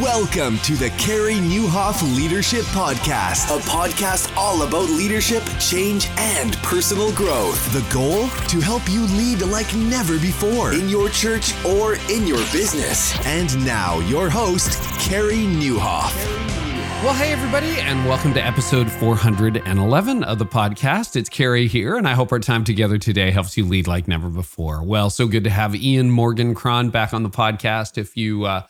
Welcome to the Carey Nieuwhof Leadership Podcast, a podcast all about leadership, change, and personal growth. The goal? To help you lead like never before in your church or in your business. And now, your host, Carey Nieuwhof. Well, hey, everybody, and welcome to episode 411 of the podcast. It's Carey here, and I hope our time together today helps you lead like never before. Well, so good to have Ian Morgan Cron back on the podcast. If you, uh,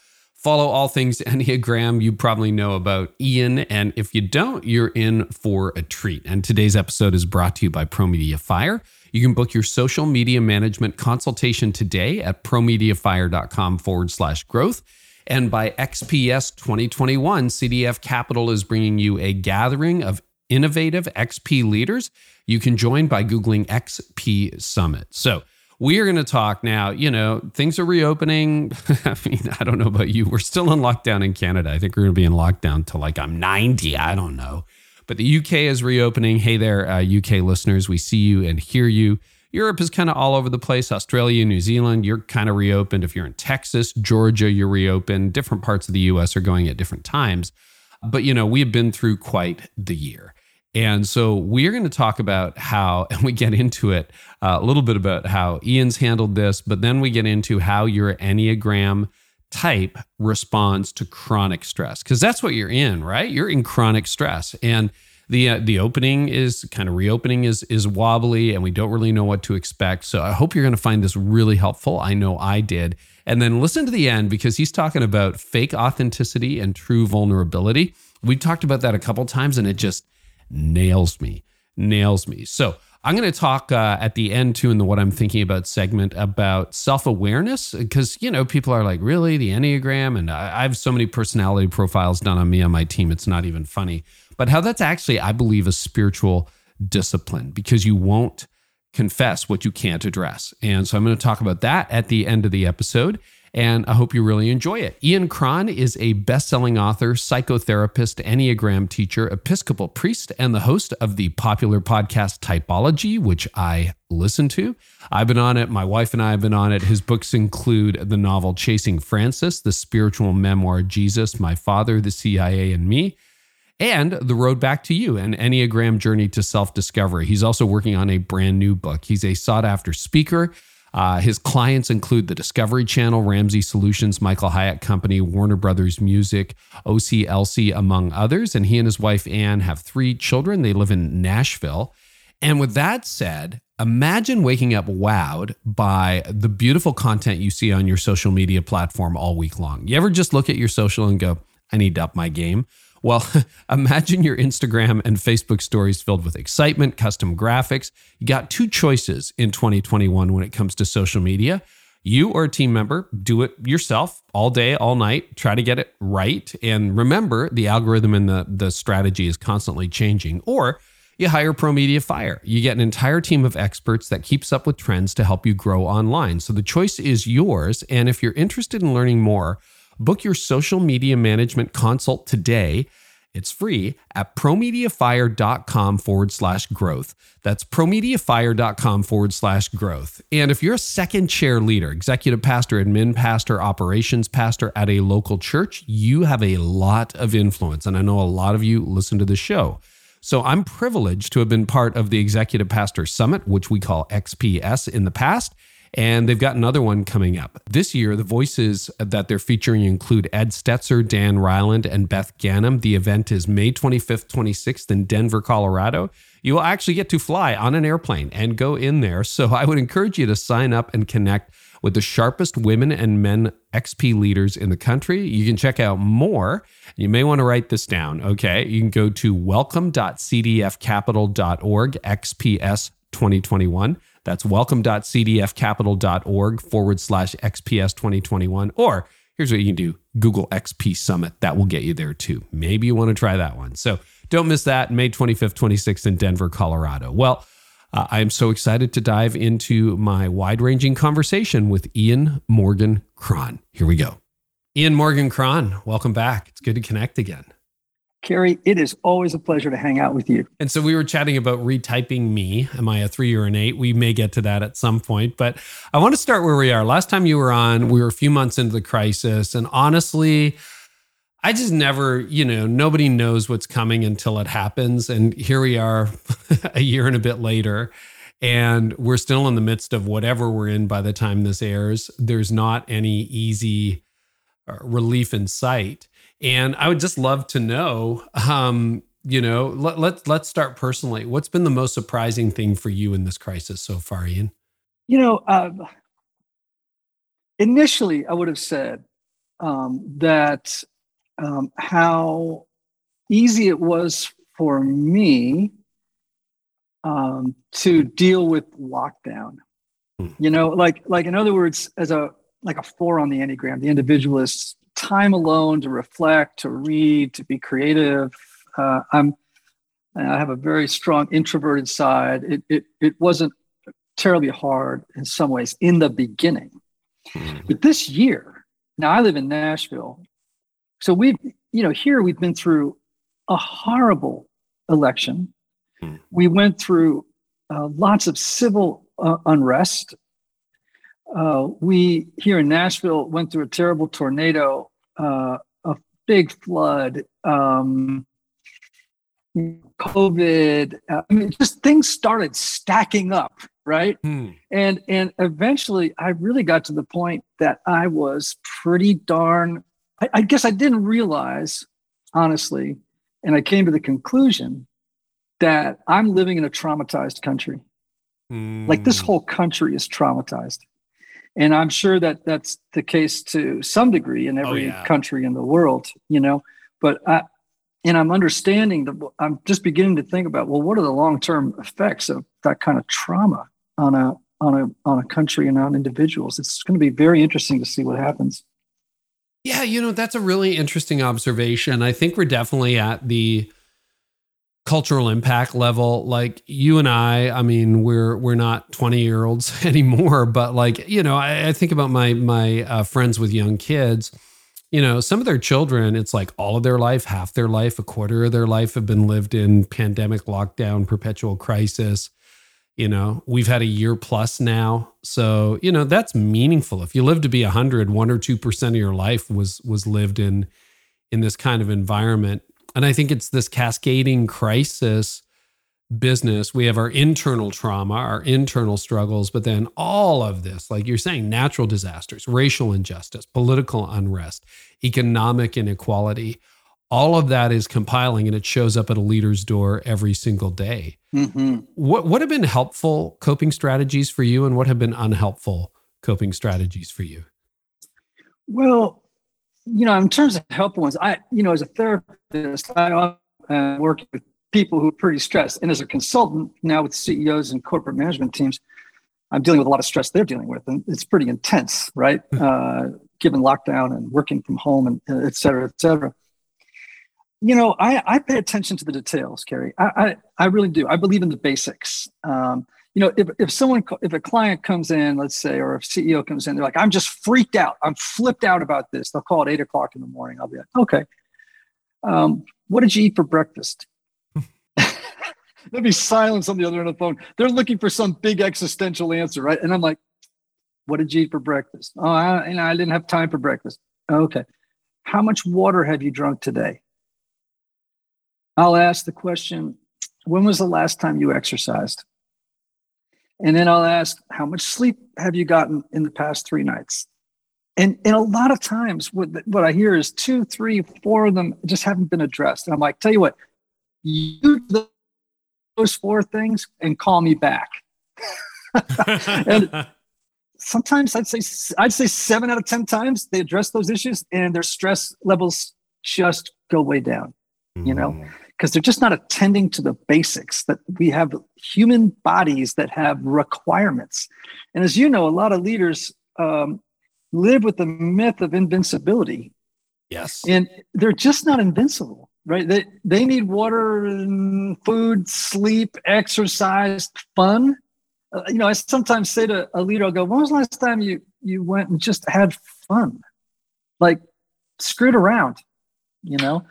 follow all things Enneagram, you probably know about Ian. And if you don't, you're in for a treat. And today's episode is brought to you by ProMedia Fire. You can book your social media management consultation today at promediafire.com forward slash growth. And by XPS 2021, CDF Capital is bringing you a gathering of innovative XP leaders. You can join by Googling XP Summit. So, we are going to talk now. You know, things are reopening. I mean, I don't know about you. We're still in lockdown in Canada. I think we're going to be in lockdown till like I'm 90. I don't know. But the UK is reopening. Hey there, uh, UK listeners. We see you and hear you. Europe is kind of all over the place. Australia, New Zealand, you're kind of reopened. If you're in Texas, Georgia, you're reopened. Different parts of the US are going at different times. But, you know, we've been through quite the year. And so we are going to talk about how, and we get into it uh, a little bit about how Ian's handled this, but then we get into how your Enneagram type responds to chronic stress, because that's what you're in, right? You're in chronic stress. And the uh, the opening is kind of reopening is is wobbly and we don't really know what to expect. So I hope you're going to find this really helpful. I know I did. And then listen to the end because he's talking about fake authenticity and true vulnerability. We've talked about that a couple times and it just nails me, nails me. So I'm going to talk uh, at the end too in the what I'm thinking about segment about self awareness because you know people are like really the enneagram and I, I have so many personality profiles done on me on my team it's not even funny. But how that's actually I believe a spiritual discipline because you won't confess what you can't address. And so I'm going to talk about that at the end of the episode and I hope you really enjoy it. Ian Cron is a best selling author, psychotherapist, Enneagram teacher, Episcopal priest, and the host of the popular podcast Typology, which I listen to. I've been on it. My wife and I have been on it. His books include the novel Chasing Francis, the spiritual memoir Jesus, My Father, the CIA, and Me and The Road Back to You, an Enneagram journey to self discovery. He's also working on a brand new book. He's a sought after speaker, uh, his clients include the Discovery Channel, Ramsey Solutions, Michael Hyatt Company, Warner Brothers Music, OCLC, among others. And he and his wife, Anne, have three children. They live in Nashville. And with that said, imagine waking up wowed by the beautiful content you see on your social media platform all week long. You ever just look at your social and go, I need to up my game? Well, imagine your Instagram and Facebook stories filled with excitement, custom graphics. You got two choices in 2021 when it comes to social media. You or a team member, do it yourself all day, all night, try to get it right. And remember, the algorithm and the, the strategy is constantly changing. Or you hire Pro Media Fire. You get an entire team of experts that keeps up with trends to help you grow online. So the choice is yours. And if you're interested in learning more, Book your social media management consult today. It's free at promediafire.com forward slash growth. That's promediafire.com forward slash growth. And if you're a second chair leader, executive pastor, admin pastor, operations pastor at a local church, you have a lot of influence. And I know a lot of you listen to the show. So I'm privileged to have been part of the Executive Pastor Summit, which we call XPS in the past. And they've got another one coming up. This year, the voices that they're featuring include Ed Stetzer, Dan Reiland, and Beth Ganem. The event is May 25th, 26th in Denver, Colorado. You will actually get to fly on an airplane and go in there. So I would encourage you to sign up and connect with the sharpest women and men XP leaders in the country. You can check out more. You may want to write this down, okay? You can go to welcome.cdfcapital.org, XPS 2021. That's welcome.cdfcapital.org forward slash XPS 2021. Or here's what you can do Google XP Summit. That will get you there too. Maybe you want to try that one. So don't miss that May 25th, 26th in Denver, Colorado. Well, uh, I am so excited to dive into my wide ranging conversation with Ian Morgan Cron. Here we go. Ian Morgan Cron, welcome back. It's good to connect again. Carey, it is always a pleasure to hang out with you. And so we were chatting about retyping me. Am I a three or an eight? We may get to that at some point, but I want to start where we are. Last time you were on, we were a few months into the crisis. And honestly, I just never, you know, nobody knows what's coming until it happens. And here we are a year and a bit later, and we're still in the midst of whatever we're in by the time this airs. There's not any easy uh, relief in sight. And I would just love to know, um, you know, let, let, let's start personally. What's been the most surprising thing for you in this crisis so far, Ian? You know, uh, initially I would have said um, that um, how easy it was for me um, to deal with lockdown. Hmm. You know, like like in other words, as a like a four on the enneagram, the individualist time alone to reflect, to read, to be creative. Uh, I'm I have a very strong introverted side. It it it wasn't terribly hard in some ways in the beginning, hmm. but this year. Now I live in Nashville, so we've, you know, here we've been through a horrible election. Hmm. We went through uh, lots of civil uh, unrest. Uh, we here in Nashville went through a terrible tornado, uh, a big flood, um, COVID. Uh, I mean, just things started stacking up, right? Hmm. And and eventually, I really got to the point that I was pretty darn I, I guess I didn't realize, honestly, and I came to the conclusion that I'm living in a traumatized country. Mm. Like this whole country is traumatized. And I'm sure that that's the case to some degree in oh, every oh, yeah. country in the world, you know. But I, and I'm understanding that I'm just beginning to think about well, what are the long term effects of that kind of trauma on a on a on a country and on individuals? It's going to be very interesting to see what happens. Yeah, you know, that's a really interesting observation. I think we're definitely at the cultural impact level like you and i i mean we're we're not 20 year olds anymore but like you know i, I think about my my uh, friends with young kids. You know some of their children it's like all of their life half their life a quarter of their life have been lived in pandemic lockdown perpetual crisis. You know we've had a year plus now. So you know that's meaningful. If you live to be 100 1 or 2% of your life was was lived in in this kind of environment and i think it's this cascading crisis business we have our internal trauma our internal struggles but then all of this like you're saying natural disasters racial injustice political unrest economic inequality all of that is compiling and it shows up at a leader's door every single day. Mm-hmm. What what have been helpful coping strategies for you, and what have been unhelpful coping strategies for you? Well, you know, in terms of helpful ones, I you know, as a therapist, I uh, work with people who are pretty stressed, and as a consultant now with CEOs and corporate management teams, I'm dealing with a lot of stress they're dealing with, and it's pretty intense, right? Hmm. uh, given lockdown and working from home, and et cetera, et cetera you know, I, I pay attention to the details, Carey. I, I, I really do. I believe in the basics. Um, you know, if, if someone, if a client comes in, let's say, or a CEO comes in, they're like, I'm just freaked out. I'm flipped out about this. They'll call at eight o'clock in the morning. I'll be like, okay. Um, what did you eat for breakfast? There'd be silence on the other end of the phone. They're looking for some big existential answer, right? And I'm like, what did you eat for breakfast? Oh, I, you know, I didn't have time for breakfast. Okay. How much water have you drunk today? I'll ask the question, when was the last time you exercised? And then I'll ask, how much sleep have you gotten in the past three nights? And, and a lot of times, what, what I hear is two, three, four of them just haven't been addressed. And I'm like, tell you what, you do those four things and call me back. and sometimes I'd say I'd say seven out of ten times they address those issues and their stress levels just go way down. You know, mm because they're just not attending to the basics that we have human bodies that have requirements. And as you know, a lot of leaders um, live with the myth of invincibility. Yes. And they're just not invincible, right? They, they need water, and food, sleep, exercise, fun. Uh, you know, I sometimes say to a leader, I'll go, when was the last time you, you went and just had fun? Like screwed around, you know?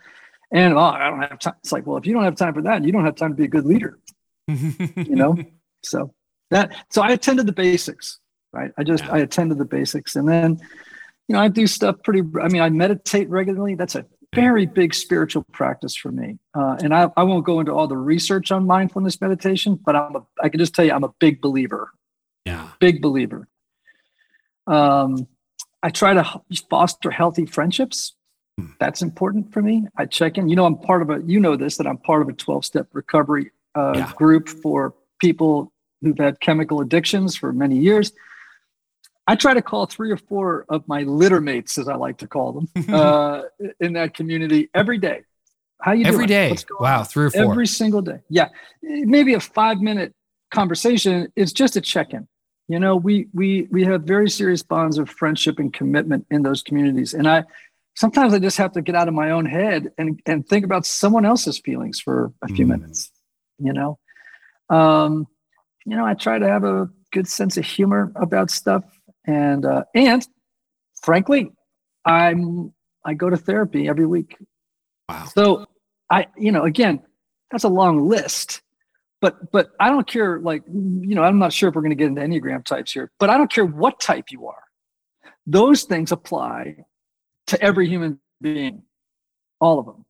And oh, I don't have time. It's like, well, if you don't have time for that, you don't have time to be a good leader. you know? So that so I attended the basics, right? I just yeah. I attended the basics. And then, you know, I do stuff pretty I mean, I meditate regularly. That's a very big spiritual practice for me. Uh, and I, I won't go into all the research on mindfulness meditation, but I'm a, I can just tell you I'm a big believer. Yeah. Big believer. Um, I try to foster healthy friendships. Hmm. That's important for me. I check in. You know, I'm part of a, you know, this, that I'm part of a 12 step recovery uh, yeah. group for people who've had chemical addictions for many years. I try to call three or four of my litter mates, as I like to call them, uh, in that community every day. How you every doing? day? Wow, on? three or four every single day. Yeah, maybe a five minute conversation. It's just a check in. You know, we we we have very serious bonds of friendship and commitment in those communities, and I sometimes I just have to get out of my own head and and think about someone else's feelings for a few mm. minutes. You know, um, you know, I try to have a good sense of humor about stuff and uh, and frankly, I'm I go to therapy every week. Wow. So I, you know, again, that's a long list, but but I don't care. Like, you know, I'm not sure if we're going to get into enneagram types here, but I don't care what type you are. Those things apply to every human being, all of them.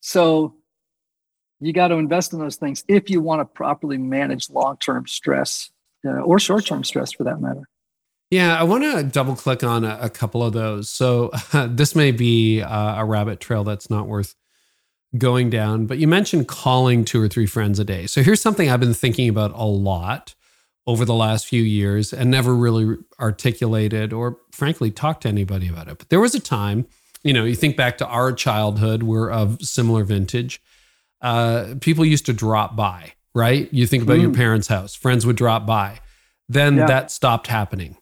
So you got to invest in those things if you want to properly manage long-term stress uh, or short-term stress, for that matter. Yeah, I want to double click on a, a, couple of those. So uh, this may be uh, a rabbit trail that's not worth going down, but you mentioned calling two or three friends a day. So here's something I've been thinking about a lot over the last few years and never really articulated or frankly talked to anybody about it. But there was a time, you know, you think back to our childhood, we're of similar vintage. Uh, people used to drop by, right? You think about mm. your parents' house, friends would drop by. Then yeah. that stopped happening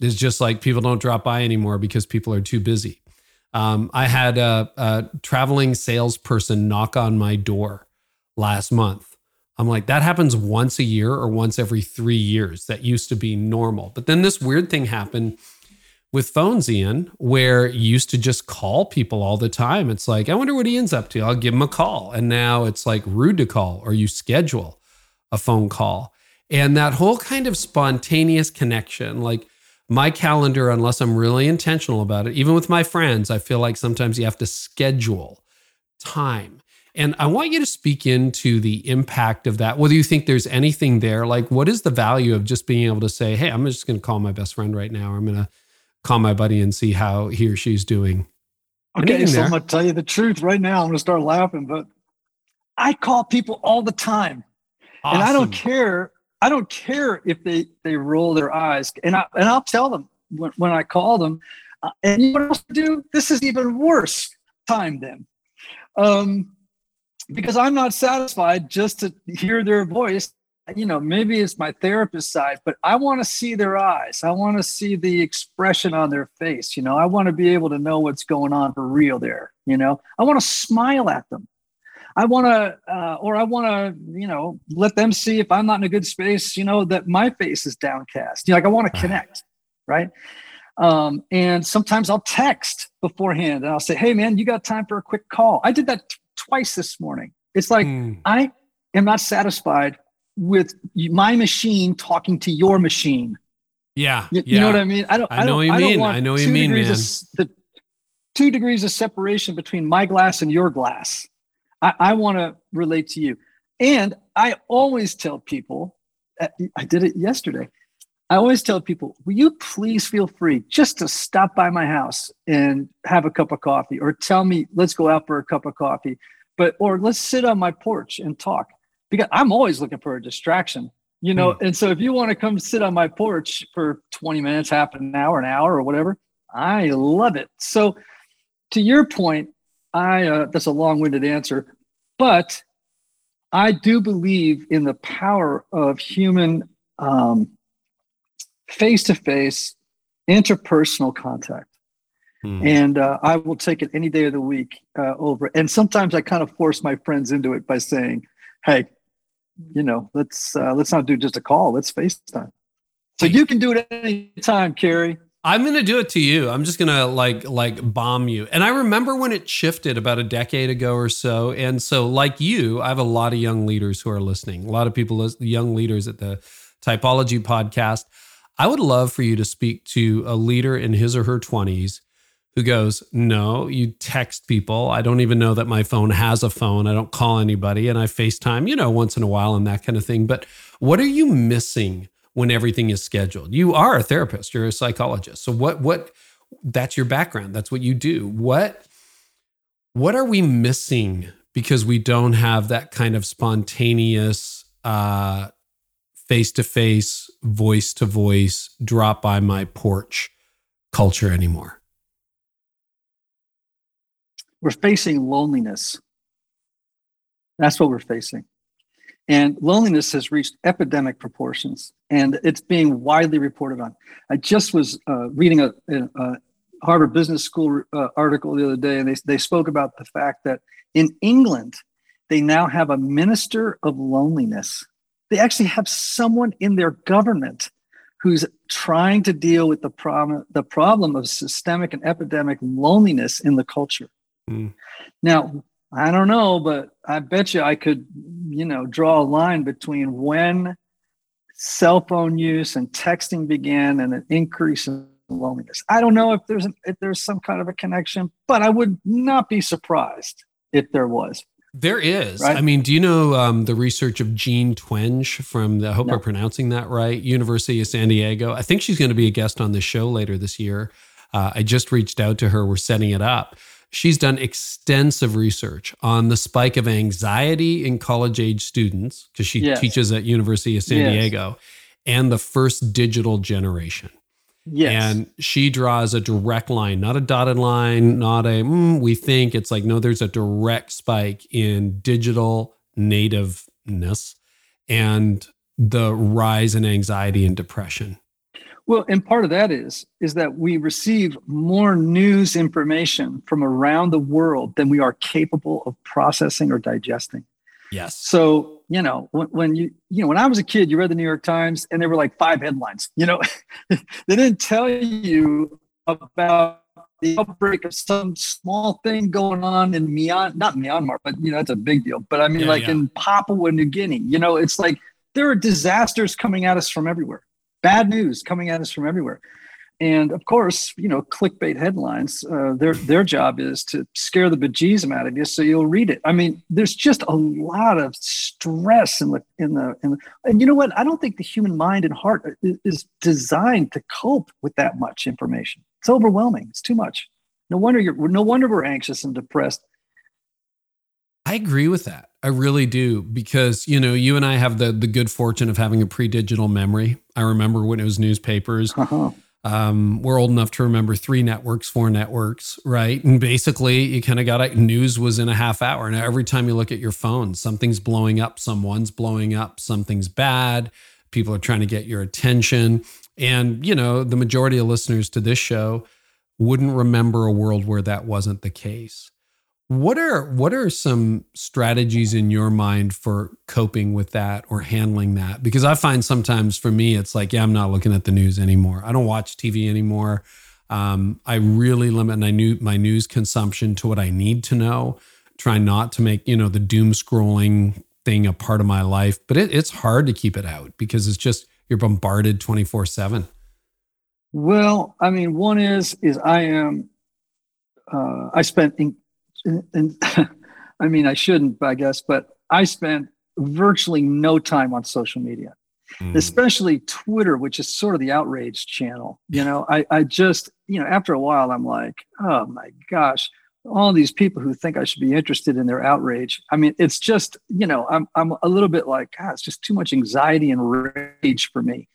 it's just like people don't drop by anymore because people are too busy. Um, I had a, a traveling salesperson knock on my door last month. I'm like, that happens once a year or once every three years. That used to be normal. But then this weird thing happened with phones, Ian, where you used to just call people all the time. It's like, I wonder what Ian's up to. I'll give him a call. And now it's like rude to call or you schedule a phone call. And that whole kind of spontaneous connection, like my calendar, unless I'm really intentional about it, even with my friends, I feel like sometimes you have to schedule time. And I want you to speak into the impact of that. Whether you think there's anything there, like what is the value of just being able to say, hey, I'm just going to call my best friend right now, or I'm going to call my buddy and see how he or she's doing. Okay, so I'm going to tell you the truth right now. I'm going to start laughing, but I call people all the time. Awesome. And I don't care I don't care if they they roll their eyes, and I and I'll tell them when, when I call them. Uh, and you know what else to do? This is even worse time then, um, because I'm not satisfied just to hear their voice. You know, maybe it's my therapist side, but I want to see their eyes. I want to see the expression on their face. You know, I want to be able to know what's going on for real there. You know, I want to smile at them. I want to, uh, or I want to, you know, let them see if I'm not in a good space, you know, that my face is downcast. You know, like I want to connect, right? Um, and sometimes I'll text beforehand and I'll say, "Hey, man, you got time for a quick call?" I did that twice this morning. It's like mm. I am not satisfied with my machine talking to your machine. Yeah, you, yeah. you know what I mean. I don't. I know what you mean. I know what you mean, man. Of, the two degrees of separation between my glass and your glass. I, I want to relate to you. And I always tell people, uh, I did it yesterday. I always tell people, will you please feel free just to stop by my house and have a cup of coffee or tell me, let's go out for a cup of coffee, but, or let's sit on my porch and talk because I'm always looking for a distraction, you know? Mm. And so if you want to come sit on my porch for 20 minutes, half an hour, an hour or whatever, I love it. So to your point, I uh, that's a long-winded answer, but I do believe in the power of human um, face-to-face interpersonal contact. Hmm. And uh, I will take it any day of the week uh, over. And sometimes I kind of force my friends into it by saying, "Hey, you know, let's uh, let's not do just a call. Let's FaceTime." So you can do it anytime, Carey. I'm gonna do it to you. I'm just gonna like like bomb you. And I remember when it shifted about a decade ago or so. And so, like you, I have a lot of young leaders who are listening. A lot of people, young leaders at the Typology podcast. I would love for you to speak to a leader in his or her 20s who goes, No, you text people. I don't even know that my phone has a phone. I don't call anybody and I FaceTime, you know, once in a while and that kind of thing. But what are you missing when everything is scheduled? You are a therapist, you're a psychologist. So what what that's your background. That's what you do. What what are we missing because we don't have that kind of spontaneous uh face to face, voice to voice, drop by my porch culture anymore? We're facing loneliness. That's what we're facing. And loneliness has reached epidemic proportions and it's being widely reported on. I just was uh, reading a, a, Harvard Business School uh, article the other day, and they, they spoke about the fact that in England, they now have a minister of loneliness. They actually have someone in their government who's trying to deal with the problem, the problem of systemic and epidemic loneliness in the culture. Mm. Now, I don't know, but I bet you I could, you know, draw a line between when cell phone use and texting began and an increase in loneliness. I don't know if there's an, if there's some kind of a connection, but I would not be surprised if there was. There is. Right? I mean, do you know um, the research of Jean Twenge from the, I hope no. I'm pronouncing that right, University of San Diego? I think she's going to be a guest on the show later this year. Uh, I just reached out to her. We're setting it up. She's done extensive research on the spike of anxiety in college age students because she yes. teaches at University of San yes. Diego and the first digital generation. Yes. And she draws a direct line, not a dotted line, not a mm, we think. It's like, no, there's a direct spike in digital nativeness and the rise in anxiety and depression. Well, and part of that is is that we receive more news information from around the world than we are capable of processing or digesting. Yes. So, you know, when, when you, you know, when I was a kid, you read the New York Times and there were like five headlines. You know, they didn't tell you about the outbreak of some small thing going on in Myanmar, not Myanmar, but you know, that's a big deal. But I mean, yeah, like yeah. in Papua New Guinea, you know, it's like there are disasters coming at us from everywhere bad news coming at us from everywhere. And of course, you know, clickbait headlines, uh, their their job is to scare the bejesus out of you, so you'll read it. I mean, there's just a lot of stress in the in the, in the and you know what? I don't think the human mind and heart is, designed to cope with that much information. It's overwhelming. It's too much. No wonder you're no wonder we're anxious and depressed. I agree with that. I really do because you know you and I have the the good fortune of having a pre-digital memory. I remember when it was newspapers. Uh-huh. Um, we're old enough to remember three networks, four networks, right? And basically, you kind of got it. News was in a half hour. Now, every time you look at your phone, something's blowing up, someone's blowing up, something's bad. People are trying to get your attention. And, you know, the majority of listeners to this show wouldn't remember a world where that wasn't the case. What are what are some strategies in your mind for coping with that or handling that? Because I find sometimes for me it's like, yeah, I'm not looking at the news anymore. I don't watch TV anymore. Um, I really limit my new my news consumption to what I need to know. Try not to make you know the doom scrolling thing a part of my life, but it, it's hard to keep it out because it's just you're bombarded 24 seven. Well, I mean, one is is I am uh, I spent in, and I mean, I shouldn't, I guess, but I spent virtually no time on social media, mm. especially Twitter, which is sort of the outrage channel. You know, I, I just, you know, after a while, I'm like, oh my gosh, all these people who think I should be interested in their outrage. I mean, it's just, you know, I'm, I'm a little bit like, God, it's just too much anxiety and rage for me.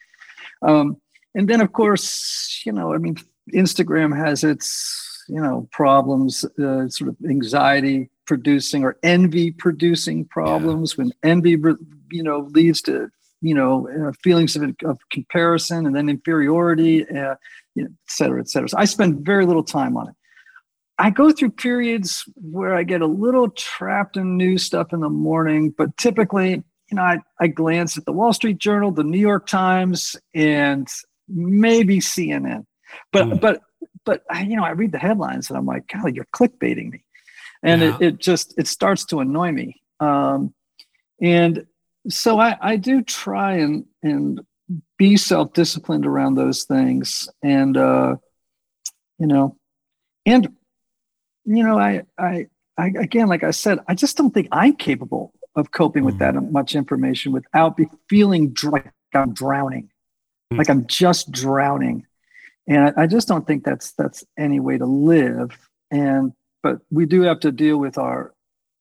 Um, and then, of course, you know, I mean, Instagram has its you know problems uh, sort of anxiety producing or envy producing problems yeah. when envy you know leads to you know uh, feelings of, of comparison and then inferiority uh, you know, et cetera et cetera so i spend very little time on it i go through periods where i get a little trapped in news stuff in the morning but typically you know i, I glance at the wall street journal the new york times and maybe cnn but mm. but but I, you know, I read the headlines and I'm like, golly, you're clickbaiting me. And yeah. it, it just, it starts to annoy me. Um, and so I, I do try and, and be self-disciplined around those things. And, uh, you know, and you know, I, I, I, again, like I said, I just don't think I'm capable of coping with that Mm. much information without be feeling dr- like I'm drowning, Mm. like I'm just drowning, and I, I just don't think that's that's any way to live. And but we do have to deal with our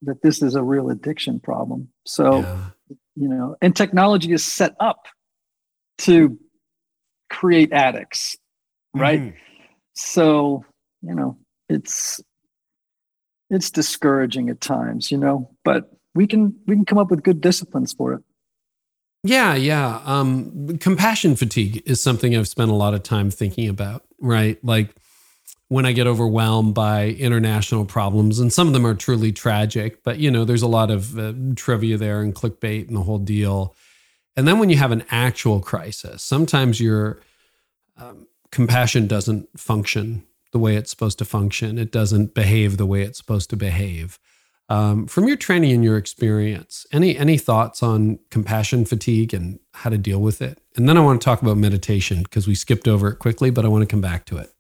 that this is a real addiction problem. So Yeah. you know, and technology is set up to create addicts, right? Mhm. so you know it's it's discouraging at times you know but we can we can come up with good disciplines for it Yeah, yeah. Um, compassion fatigue is something I've spent a lot of time thinking about, right? Like when I get overwhelmed by international problems, and some of them are truly tragic, but you know, there's a lot of uh, trivia there and clickbait and the whole deal. And then when you have an actual crisis, sometimes your um, compassion doesn't function the way it's supposed to function. It doesn't behave the way it's supposed to behave. Um, from your training and your experience, any any thoughts on compassion fatigue and how to deal with it? And then I want to talk about meditation because we skipped over it quickly, but I want to come back to it.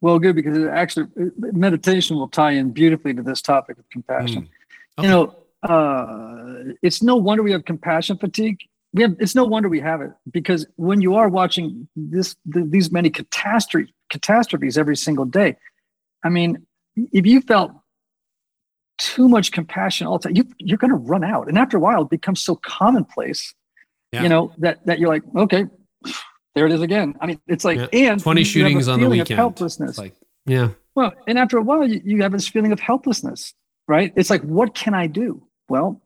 well good because it actually meditation will tie in beautifully to this topic of compassion Mm. you know uh it's no wonder we have compassion fatigue we have it's no wonder we have it because when you are watching this th- these many catastrophe catastrophes every single day i mean if you felt too much compassion all the time you, you're going to run out and after a while it becomes so commonplace Yeah. you know that that you're like okay there it is again i mean it's like Yeah. and Twenty you have a shootings on the feeling of weekend. helplessness It's like, yeah, well, and after a while, you, you have this feeling of helplessness, right? It's like, what can I do? Well,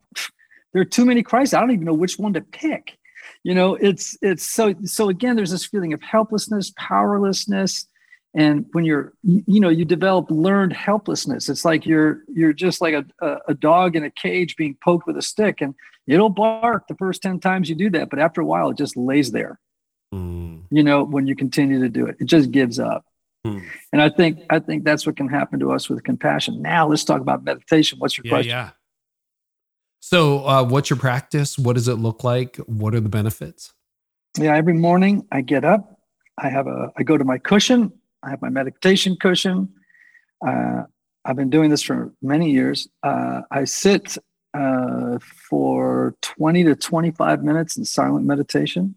there are too many crises. I don't even know which one to pick. You know, it's it's so so again. There's this feeling of helplessness, powerlessness, and when you're you, know you develop learned helplessness. It's like you're you're just like a, a dog in a cage being poked with a stick, and it'll bark the first ten times you do that, but after a while, it just lays there. Mm. You know, when you continue to do it, it just gives up. Hmm. And I think I think that's what can happen to us with compassion. Now let's talk about meditation. What's your yeah, question? yeah. So, uh, what's your practice? What does it look like? What are the benefits? Yeah, every morning I get up, I have a I go to my cushion, I have my meditation cushion. Uh, I've been doing this for many years. Uh, I sit uh, for 20 to 25 minutes in silent meditation.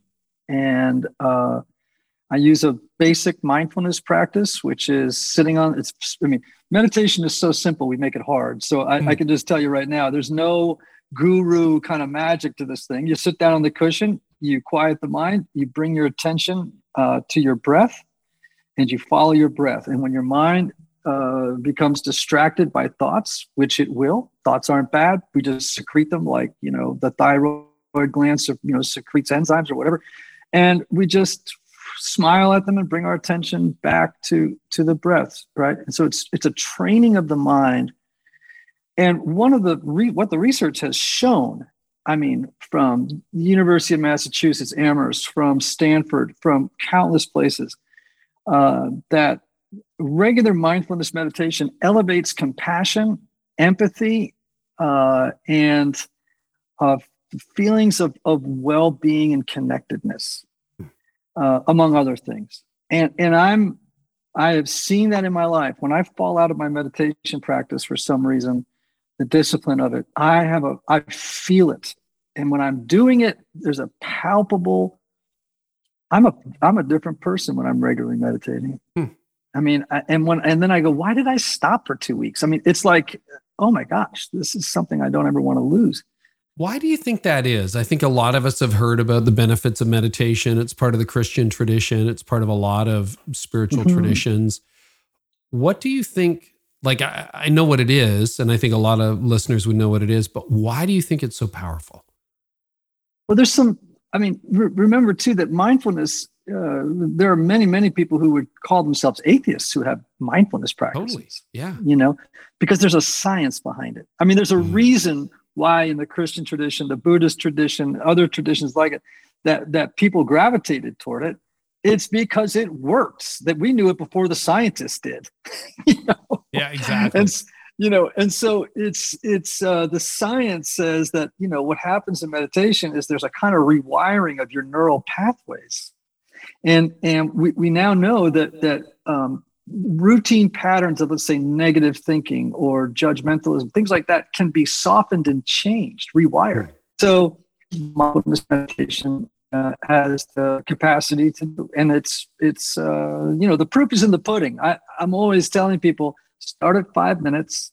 And uh, I use a basic mindfulness practice, which is sitting on it's I mean, meditation is so simple, we make it hard. So I, I Mm. can just tell you right now, there's no guru kind of magic to this thing. You sit down on the cushion, you quiet the mind, you bring your attention uh, to your breath, and you follow your breath. And when your mind uh, becomes distracted by thoughts, which it will, thoughts aren't bad. We just secrete them like you know the thyroid glands, you know, secretes enzymes or whatever, and we just smile at them and bring our attention back to to the breath, right? And so it's it's a training of the mind. And one of the re- what the research has shown I mean, from the University of Massachusetts Amherst, from Stanford, from countless places, uh, that regular mindfulness meditation elevates compassion, empathy, uh, and uh, feelings of, of well-being and connectedness, uh, among other things. And and I'm I have seen that in my life. When I fall out of my meditation practice for some reason, the discipline of it, I have a I feel it. And when I'm doing it, there's a palpable I'm a I'm a different person when I'm regularly meditating. Hmm. I mean, I, and when and then I go, why did I stop for two weeks? I mean, it's like, oh my gosh, this is something I don't ever want to lose. Why do you think that is? I think a lot of us have heard about the benefits of meditation. It's part of the Christian tradition, it's part of a lot of spiritual Mhm. traditions. What do you think? Like, I, I know what it is, and I think a lot of listeners would know what it is, but why do you think it's so powerful? Well, there's some. I mean, re- remember too that mindfulness. Uh, there are many, many people who would call themselves atheists who have mindfulness practices. Totally. Yeah. you know, because there's a science behind it. I mean, there's a Mm. reason why in the Christian tradition, the Buddhist tradition, other traditions like it, that that people gravitated toward it. It's because it works. That we knew it before the scientists did. you know? Yeah, exactly. And you know, and so it's it's uh, the science says that you know what happens in meditation is there's a kind of rewiring of your neural pathways, and and we, we now know that that um, routine patterns of let's say negative thinking or judgmentalism things like that can be softened and changed rewired. So mindfulness meditation uh, has the capacity to and it's it's uh, you know the proof is in the pudding. I, i'm always telling people start at five minutes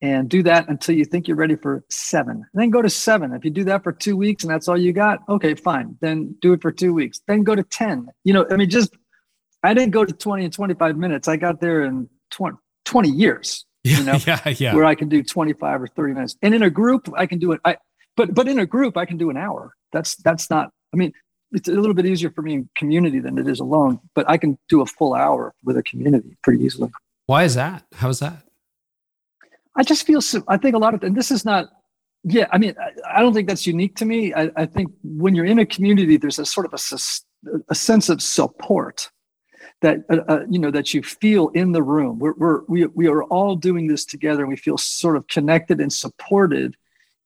and do that until you think you're ready for seven. And then go to seven. If you do that for two weeks and that's all you got, okay, fine. Then do it for two weeks. Then go to 10. You know, I mean, just, I didn't go to 20 and 25 minutes. I got there in 20, 20 years, Yeah, you know, yeah, yeah. where I can do 25 or 30 minutes. And in a group, I can do it. I, but, but in a group, I can do an hour. That's, that's not, I mean, it's a little bit easier for me in community than it is alone, but I can do a full hour with a community pretty easily. Why is that? How is that? I just feel so. I think a lot of, and this is not, yeah, I mean, I, I don't think that's unique to me. I, I, think when you're in a community, there's a sort of a, a sense of support that, uh, uh, you know, that you feel in the room. We're, we're, we, we are all doing this together and we feel sort of connected and supported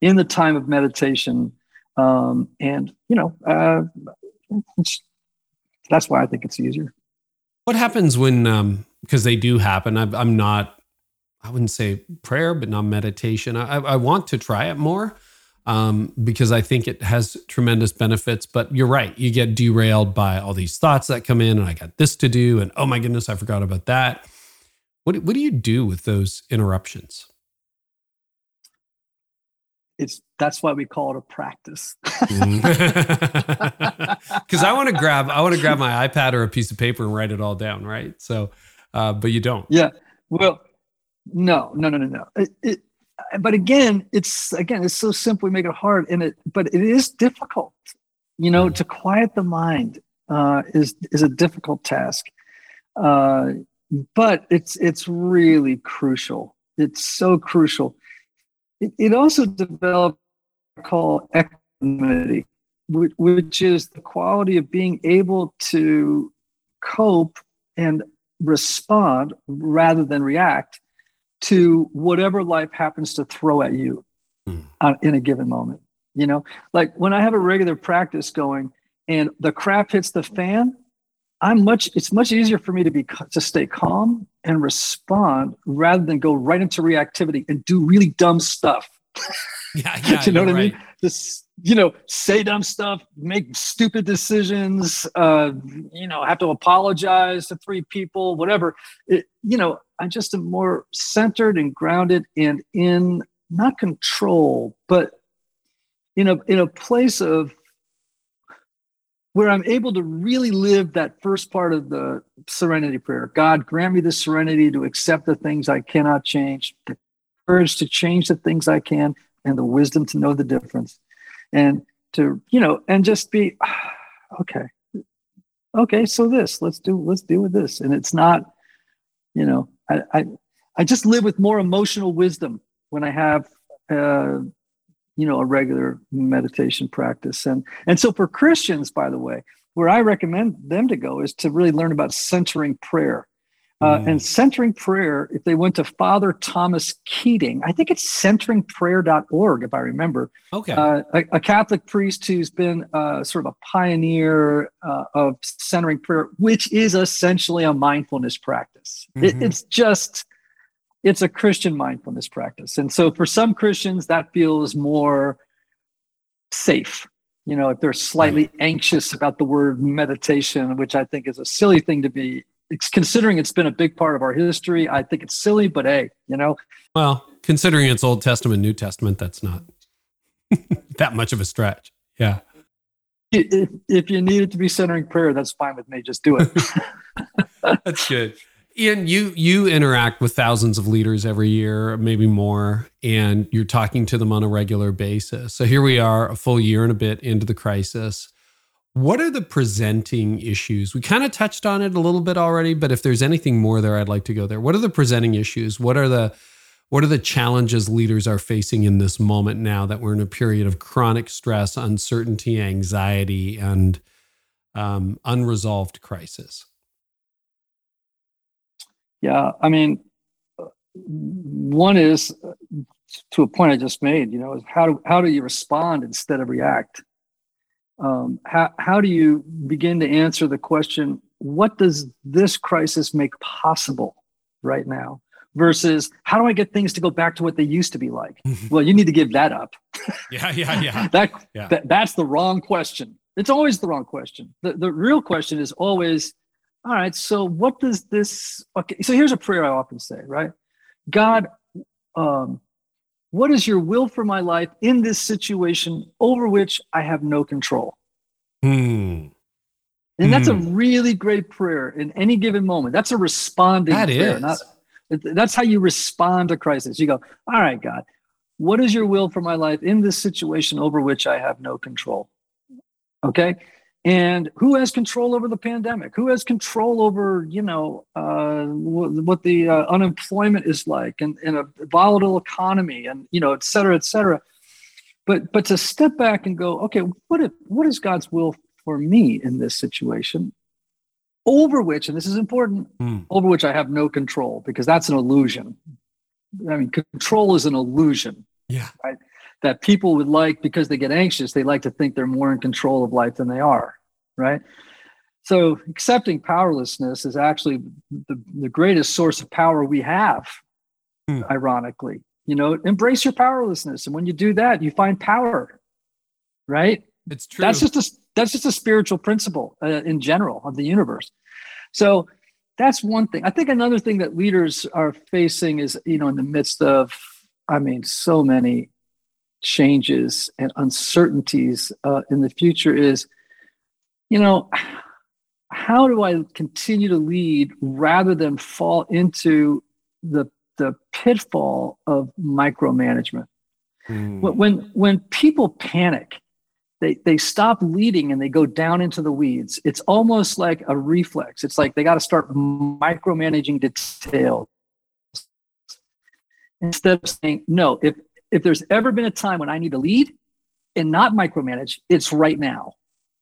in the time of meditation. Um, and, you know, uh, that's why I think it's easier. What happens when, um, because they do happen. I, I'm not I wouldn't say prayer, but not meditation. I, I want to try it more um, because I think it has tremendous benefits. But you're right. You get derailed by all these thoughts that come in, and I got this to do, and oh my goodness, I forgot about that. What, what do you do with those interruptions? It's that's why we call it a practice. Because mm. I want to grab, I want to grab my iPad or a piece of paper and write it all down, right? So, uh, but you don't. Yeah. Well, no, no, no, no, no. It, it, but again, it's again, it's so simple. We make it hard, and it, but it is difficult. You know, mm-hmm. to quiet the mind uh, is is a difficult task, uh, but it's it's really crucial. It's so crucial. It, it also developed called equanimity, which, which is the quality of being able to cope and respond rather than react to whatever life happens to throw at you mm. in a given moment. You know, like when I have a regular practice going and the crap hits the fan, I'm much. It's much easier for me to be to stay calm and respond rather than go right into reactivity and do really dumb stuff. Yeah, yeah you know what I mean? Just you know, say dumb stuff, make stupid decisions. Uh, you know, have to apologize to three people, whatever. It, you know, I just am more centered and grounded and in not control, but in a in a place of where I'm able to really live that first part of the serenity prayer. God, grant me the serenity to accept the things I cannot change, the courage to change the things I can, and the wisdom to know the difference. And to, you know, and just be okay. Okay, so this, let's do let's deal with this. And it's not, you know, I, I, I just live with more emotional wisdom when I have, uh, you know, a regular meditation practice. And and so for Christians, by the way, where I recommend them to go is to really learn about centering prayer. Uh, mm. And centering prayer, if they went to Father Thomas Keating, I think it's centeringprayer.org, if I remember. Okay. Uh, a, a, Catholic priest who's been uh, sort of a pioneer uh, of centering prayer, which is essentially a mindfulness practice. Mm-hmm. It, it's just, it's a Christian mindfulness practice. And so for some Christians, that feels more safe. You know, if they're slightly anxious about the word meditation, which I think is a silly thing to be it's considering it's been a big part of our history. I think it's silly, but hey, you know. Well, considering it's Old Testament, New Testament, that's not that much of a stretch. Yeah. If, if you need it to be centering prayer, that's fine with me. Just do it. that's good. Ian, you you interact with thousands of leaders every year, maybe more, and you're talking to them on a regular basis. So here we are, a full year and a bit into the crisis. What are the presenting issues? We kind of touched on it a little bit already, but if there's anything more there, I'd like to go there. What are the presenting issues? What are the what are the challenges leaders are facing in this moment now that we're in a period of chronic stress, uncertainty, anxiety, and um, unresolved crisis? Yeah, I mean, one is to a point I just made. You know, how do how do you respond instead of react? Um, how, how do you begin to answer the question what does this crisis make possible right now versus how do i get things to go back to what they used to be like? Well you need to give that up. Yeah yeah yeah. That, yeah. that that's the wrong question. It's always the wrong question. The, the real question is always all right so what does this okay so here's a prayer i often say right? God um, what is your will for my life in this situation over which I have no control? Hmm. And that's a hmm. really great prayer in any given moment. That's a responding that prayer. Is. Not, that's how you respond to crisis. You go, all right, God, what is your will for my life in this situation over which I have no control? Okay and who has control over the pandemic? Who has control over you know uh, what the uh, unemployment is like and in a volatile economy and you know et cetera et cetera. But but to step back and go okay what if, what is god's will for me in this situation? Over which and this is important mm. over which i have no control because that's an illusion. I mean control is an illusion. Yeah. Right that people would like because they get anxious they like to think they're more in control of life than they are right? So accepting powerlessness is actually the, the greatest source of power we have hmm. ironically. You know embrace your powerlessness and when you do that you find power right? It's true. That's just a that's just a spiritual principle uh, in general of the universe. So that's one thing. I think another thing that leaders are facing is you know in the midst of i mean so many changes and uncertainties uh, in the future is, you know, how do I continue to lead rather than fall into the the pitfall of micromanagement? Mm. When when people panic, they they stop leading and they go down into the weeds. It's almost like a reflex. It's like they got to start micromanaging details instead of saying no. If if there's ever been a time when I need to lead and not micromanage, it's right now.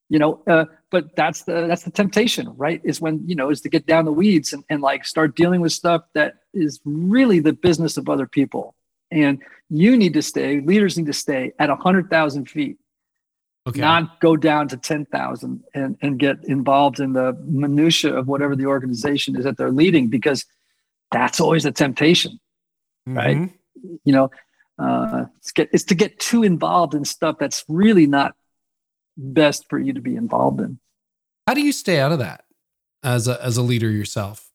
You know, uh, but that's the that's the temptation, right? Is when you know is to get down the weeds and, and like start dealing with stuff that is really the business of other people. And you need to stay, leaders need to stay at a hundred thousand feet, okay. not go down to ten thousand and and get involved in the minutia of whatever the organization is that they're leading, because that's always a temptation, mm-hmm. right? You know, uh, it's, get, it's to get too involved in stuff that's really not best for you to be involved in. How do you stay out of that as a, as a leader yourself?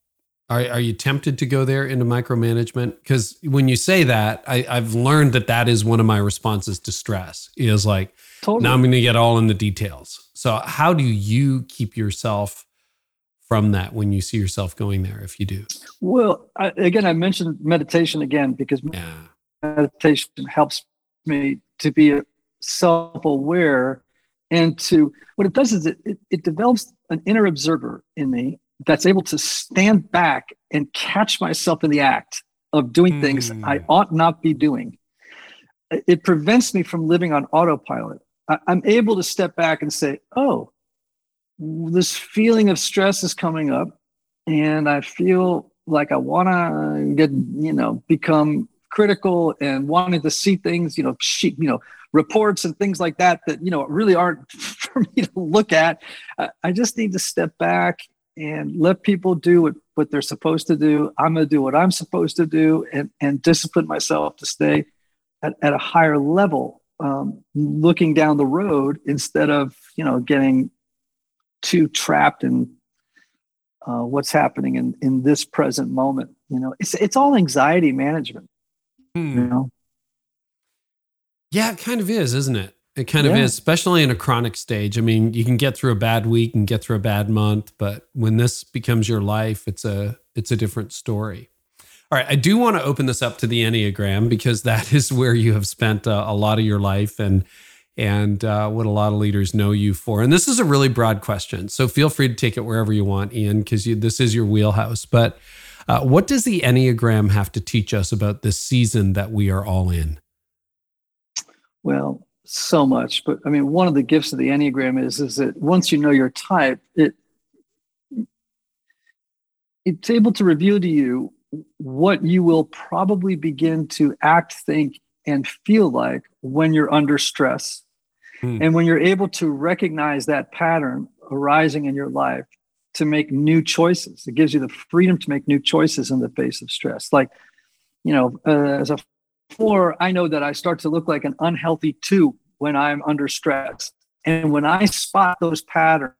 Are, are you tempted to go there into micromanagement? Because when you say that, I, I've learned that that is one of my responses to stress is like, totally. now I'm going to get all in the details. So how do you keep yourself from that when you see yourself going there, if you do? Well, I, again, I mentioned meditation again because yeah meditation helps me to be self-aware and to what it does is it, it, it, develops an inner observer in me that's able to stand back and catch myself in the act of doing mm. things i ought not be doing it prevents me from living on autopilot I, i'm able to step back and say oh this feeling of stress is coming up and i feel like i want to get you know become critical and wanting to see things, you know, she, you know, reports and things like that that you know really aren't for me to look at. I just need to step back and let people do what, what they're supposed to do. I'm going to do what I'm supposed to do and, and discipline myself to stay at, at a higher level, um, looking down the road instead of, you know, getting too trapped in uh, what's happening in, in this present moment. You know, it's, it's all anxiety management. Hmm. You know? Yeah, it kind of is, isn't it? It kind yeah. of is, especially in a chronic stage. I mean, you can get through a bad week and get through a bad month, but when this becomes your life, it's a it's a different story. All right, I do want to open this up to the Enneagram because that is where you have spent uh, a lot of your life and and uh, what a lot of leaders know you for. And this is a really broad question, so feel free to take it wherever you want, Ian, because this is your wheelhouse. But uh, what does the Enneagram have to teach us about this season that we are all in? Well, so much. But I mean, one of the gifts of the Enneagram is is that once you know your type, it it's able to reveal to you what you will probably begin to act, think, and feel like when you're under stress. Hmm. And when you're able to recognize that pattern arising in your life to make new choices, it gives you the freedom to make new choices in the face of stress. Like, you know, uh, as a four, I know that I start to look like an unhealthy two when I'm under stress. And when I spot those patterns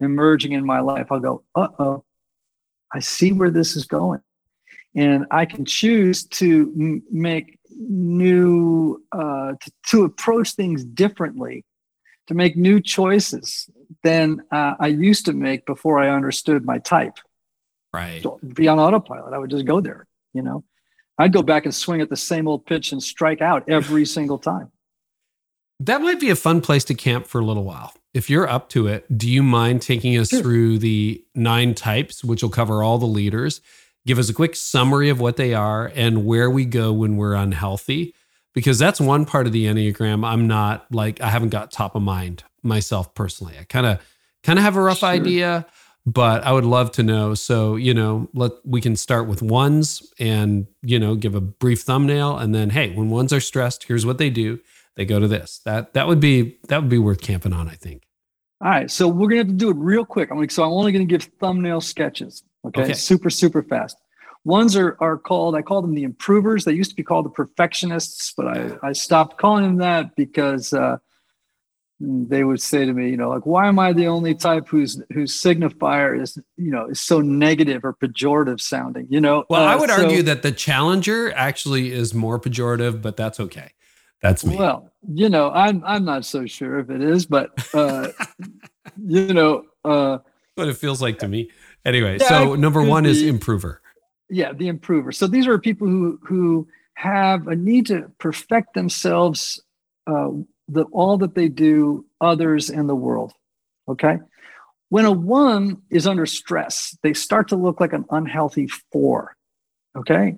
emerging in my life, I'll go, uh oh, I see where this is going. And I can choose to m- make new, uh, to, to, approach things differently, to make new choices than uh, I used to make before I understood my type. Right. So be on autopilot. I would just go there, you know. I'd go back and swing at the same old pitch and strike out every single time. That might be a fun place to camp for a little while. If you're up to it, do you mind taking us sure. through the nine types, which will cover all the leaders? Give us a quick summary of what they are and where we go when we're unhealthy. Because that's one part of the Enneagram I'm not like, I haven't got top of mind myself personally. I kind of kind of have a rough sure. idea but I would love to know. So, you know, let we can start with ones and, you know, give a brief thumbnail and then hey, when ones are stressed, here's what they do. They go to this. That that would be that would be worth camping on, I think. All right. So we're gonna have to do it real quick. I'm like, so I'm only gonna give thumbnail sketches. Okay? okay. Super, super fast. Ones are are called, I call them the improvers. They used to be called the perfectionists, but I, I stopped calling them that because uh they would say to me, you know, like, why am I the only type whose whose signifier is, you know, is so negative or pejorative sounding? You know. Well, uh, I would so, argue that the challenger actually is more pejorative, but that's okay. That's me. Well, you know, I'm I'm not so sure if it is, but uh, you know, uh, what it feels like to me. Anyway, yeah, so number one be, is improver. Yeah, the improver. So these are people who who have a need to perfect themselves uh, the, all that they do, others, and the world. Okay. When a one is under stress, they start to look like an unhealthy four. Okay.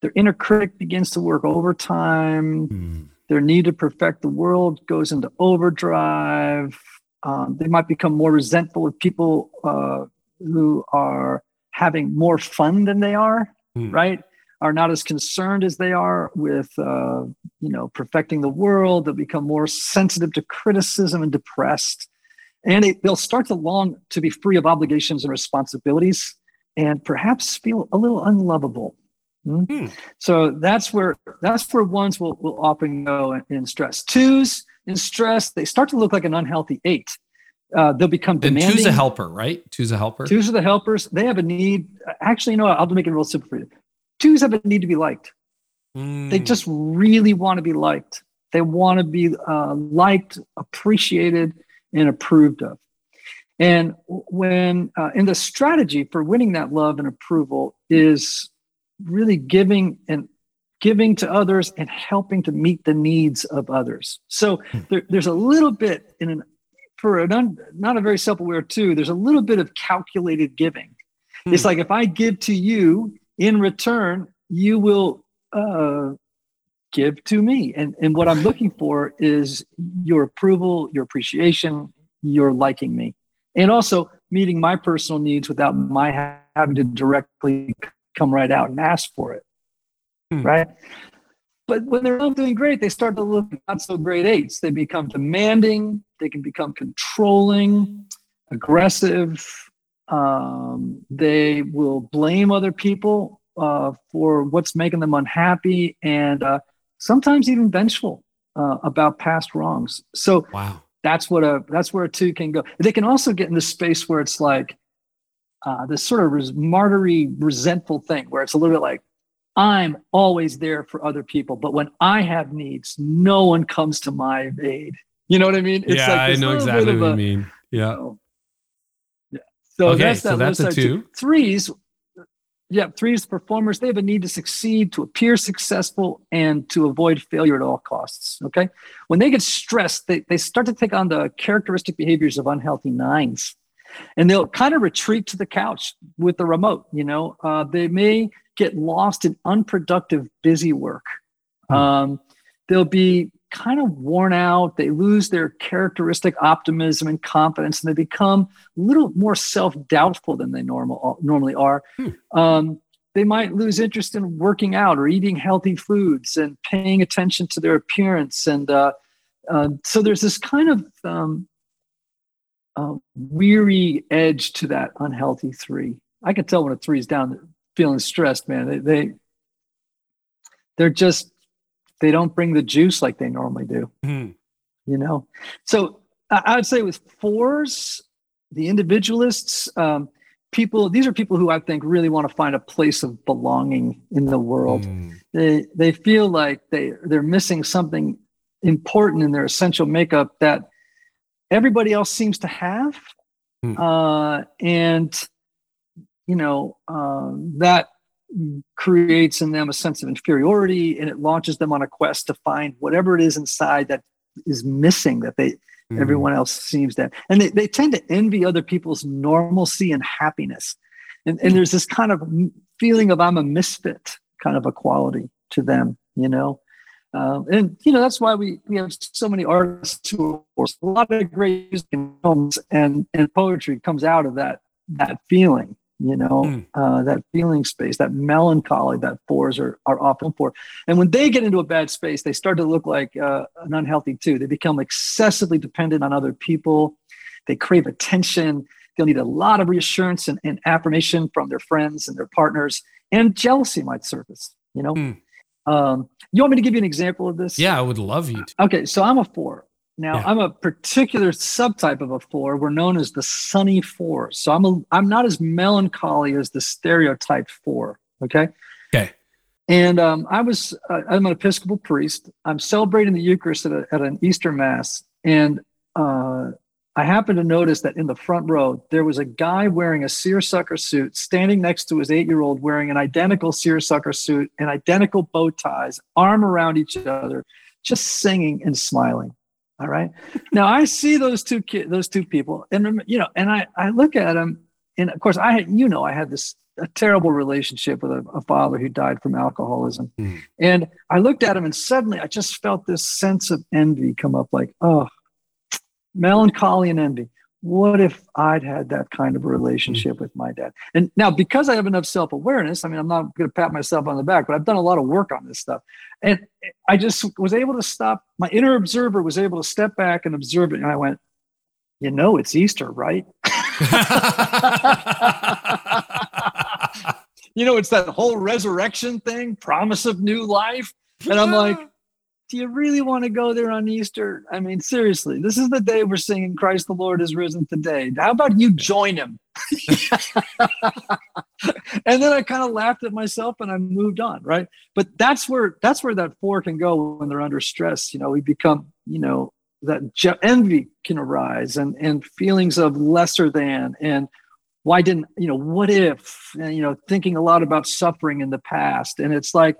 Their inner critic begins to work overtime. Mm. Their need to perfect the world goes into overdrive. Um, they might become more resentful of people uh, who are having more fun than they are, mm. right? are not as concerned as they are with uh, you know perfecting the world they'll become more sensitive to criticism and depressed and they, they'll start to long to be free of obligations and responsibilities and perhaps feel a little unlovable hmm? Hmm. so that's where that's where ones will, will often go in, in, stress twos in stress they start to look like an unhealthy eight uh, they'll become demanding. And two's a helper, right? Two's a helper. Twos are the helpers. They have a need. Actually, you know what? I'll make it real simple for you twos have a need to be liked. Mm. They just really want to be liked. They want to be uh, liked, appreciated, and approved of. And when uh, in the strategy for winning that love and approval is really giving and giving to others and helping to meet the needs of others. So hmm. there, there's a little bit in an for an un, not a very self-aware too. There's a little bit of calculated giving. Mm. It's like if I give to you in return, you will uh, give to me. And, and what I'm looking for is your approval, your appreciation, your liking me, and also meeting my personal needs without my having to directly come right out and ask for it. Hmm. Right. But when they're not doing great, they start to look not so great eights. They become demanding, they can become controlling, aggressive, um, they will blame other people uh, for what's making them unhappy and uh, sometimes even vengeful uh, about past wrongs. So wow. that's what a that's where a two can go. They can also get in this space where it's like uh, this sort of res- martyry, resentful thing, where it's a little bit like I'm always there for other people, but when I have needs, no one comes to my aid. You know what I mean? It's yeah, like I know exactly what you mean. Yeah. You know, so okay, that's that so that's a two. Threes, yeah, threes performers, they have a need to succeed, to appear successful, and to avoid failure at all costs. Okay. When they get stressed, they, they start to take on the characteristic behaviors of unhealthy nines. And they'll kind of retreat to the couch with the remote. You know, uh, they may get lost in unproductive, busy work. Hmm. Um, they'll be kind of worn out. They lose their characteristic optimism and confidence, and they become a little more self doubtful than they normal, normally are. Hmm. Um, they might lose interest in working out or eating healthy foods and paying attention to their appearance. And uh, uh, so there's this kind of um, uh, weary edge to that unhealthy three. I can tell when a three is down, feeling stressed, man. They, they they're just they don't bring the juice like they normally do. Mm-hmm. You know, so I would say with fours, the individualists, um, people. These are people who I think really want to find a place of belonging in the world. Mm. They they feel like they they're missing something important in their essential makeup that everybody else seems to have, mm. uh, and you know um, that creates in them a sense of inferiority and it launches them on a quest to find whatever it is inside that is missing that they mm. everyone else seems to and they, they tend to envy other people's normalcy and happiness and, and there's this kind of feeling of i'm a misfit kind of a quality to them you know um, and you know that's why we we have so many artists who are a lot of great music and films and and poetry comes out of that that feeling you know mm. uh, that feeling space that melancholy that fours are, are often for. And when they get into a bad space they start to look like uh, an unhealthy two they become excessively dependent on other people. They crave attention. They'll need a lot of reassurance and, and affirmation from their friends and their partners. And jealousy might surface you know? Mm. Um, you want me to give you an example of this yeah i would love you to. okay so i'm a four now, yeah. I'm a particular subtype of a four. We're known as the sunny four. So I'm a I'm not as melancholy as the stereotype four. Okay. Okay. And um, I was uh, I'm an Episcopal priest. I'm celebrating the Eucharist at, a, at an Easter Mass, and uh, I happened to notice that in the front row there was a guy wearing a seersucker suit, standing next to his eight-year-old wearing an identical seersucker suit and identical bow ties, arm around each other, just singing and smiling. All right. Now I see those two kids, those two people, and you know, and I I look at them, and of course I had, you know I had this a terrible relationship with a, a father who died from alcoholism, mm. and I looked at him, and suddenly I just felt this sense of envy come up, like oh, melancholy and envy what if I'd had that kind of a relationship mm-hmm. with my dad? And now, because I have enough self awareness, I mean, I'm not going to pat myself on the back, but I've done a lot of work on this stuff. And I just was able to stop. My inner observer was able to step back and observe it. And I went, you know, it's Easter, right? you know, it's that whole resurrection thing, promise of new life. And I'm like, do you really want to go there on Easter? I mean, seriously, this is the day we're singing Christ the Lord is risen today. How about you join him? and then I kind of laughed at myself and I moved on, right? But that's where that's where that four can go when they're under stress. You know, we become, you know, that je- envy can arise and and feelings of lesser than and why didn't you know what if and, you know thinking a lot about suffering in the past and it's like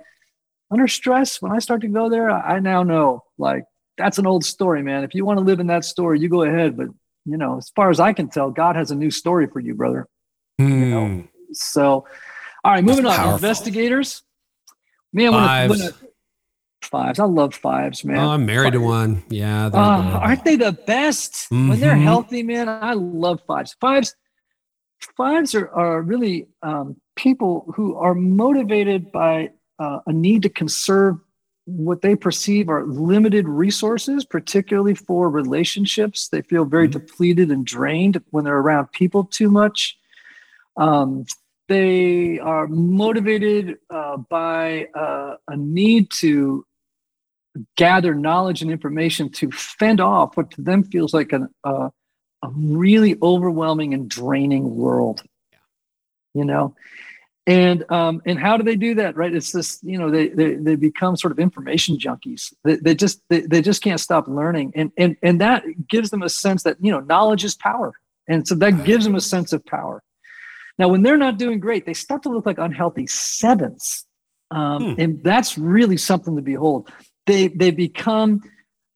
under stress, when I start to go there, I now know like that's an old story, man. If you want to live in that story, you go ahead. But you know, as far as I can tell, God has a new story for you, brother. Mm. You know, hmm. so all right, moving on. Investigators, man, fives. When, when a, fives. I love fives, man. Oh, I'm married to one. Yeah, uh, aren't they the best mm-hmm. when they're mm-hmm. healthy, man? I love fives. Fives, fives are are really um, people who are motivated by uh, a need to conserve what they perceive are limited resources, particularly for relationships. They feel very mm-hmm. depleted and drained when they're around people too much. Um, they are motivated uh, by uh, a need to gather knowledge and information to fend off what to them feels like an, uh, a really overwhelming and draining world. You know, and um, and how do they do that right? It's this you know they they, they become sort of information junkies. They, they just they, they just can't stop learning. And and and that gives them a sense that you know knowledge is power. And so that gives them a sense of power. Now when they're not doing great they start to look like unhealthy sevens. Um, hmm. and that's really something to behold. They they become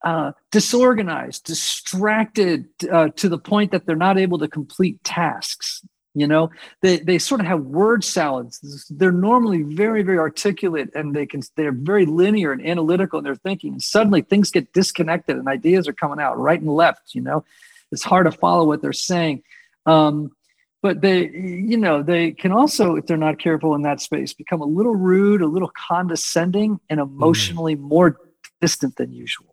uh, disorganized distracted uh, to the point that they're not able to complete tasks you know? They they sort of have word salads. They're normally very very articulate and they can they're very linear and analytical in their thinking. And suddenly things get disconnected and ideas are coming out right and left you know? It's hard to follow what they're saying. Um, but they you know they can also if they're not careful in that space become a little rude a little condescending and emotionally mm. more distant than usual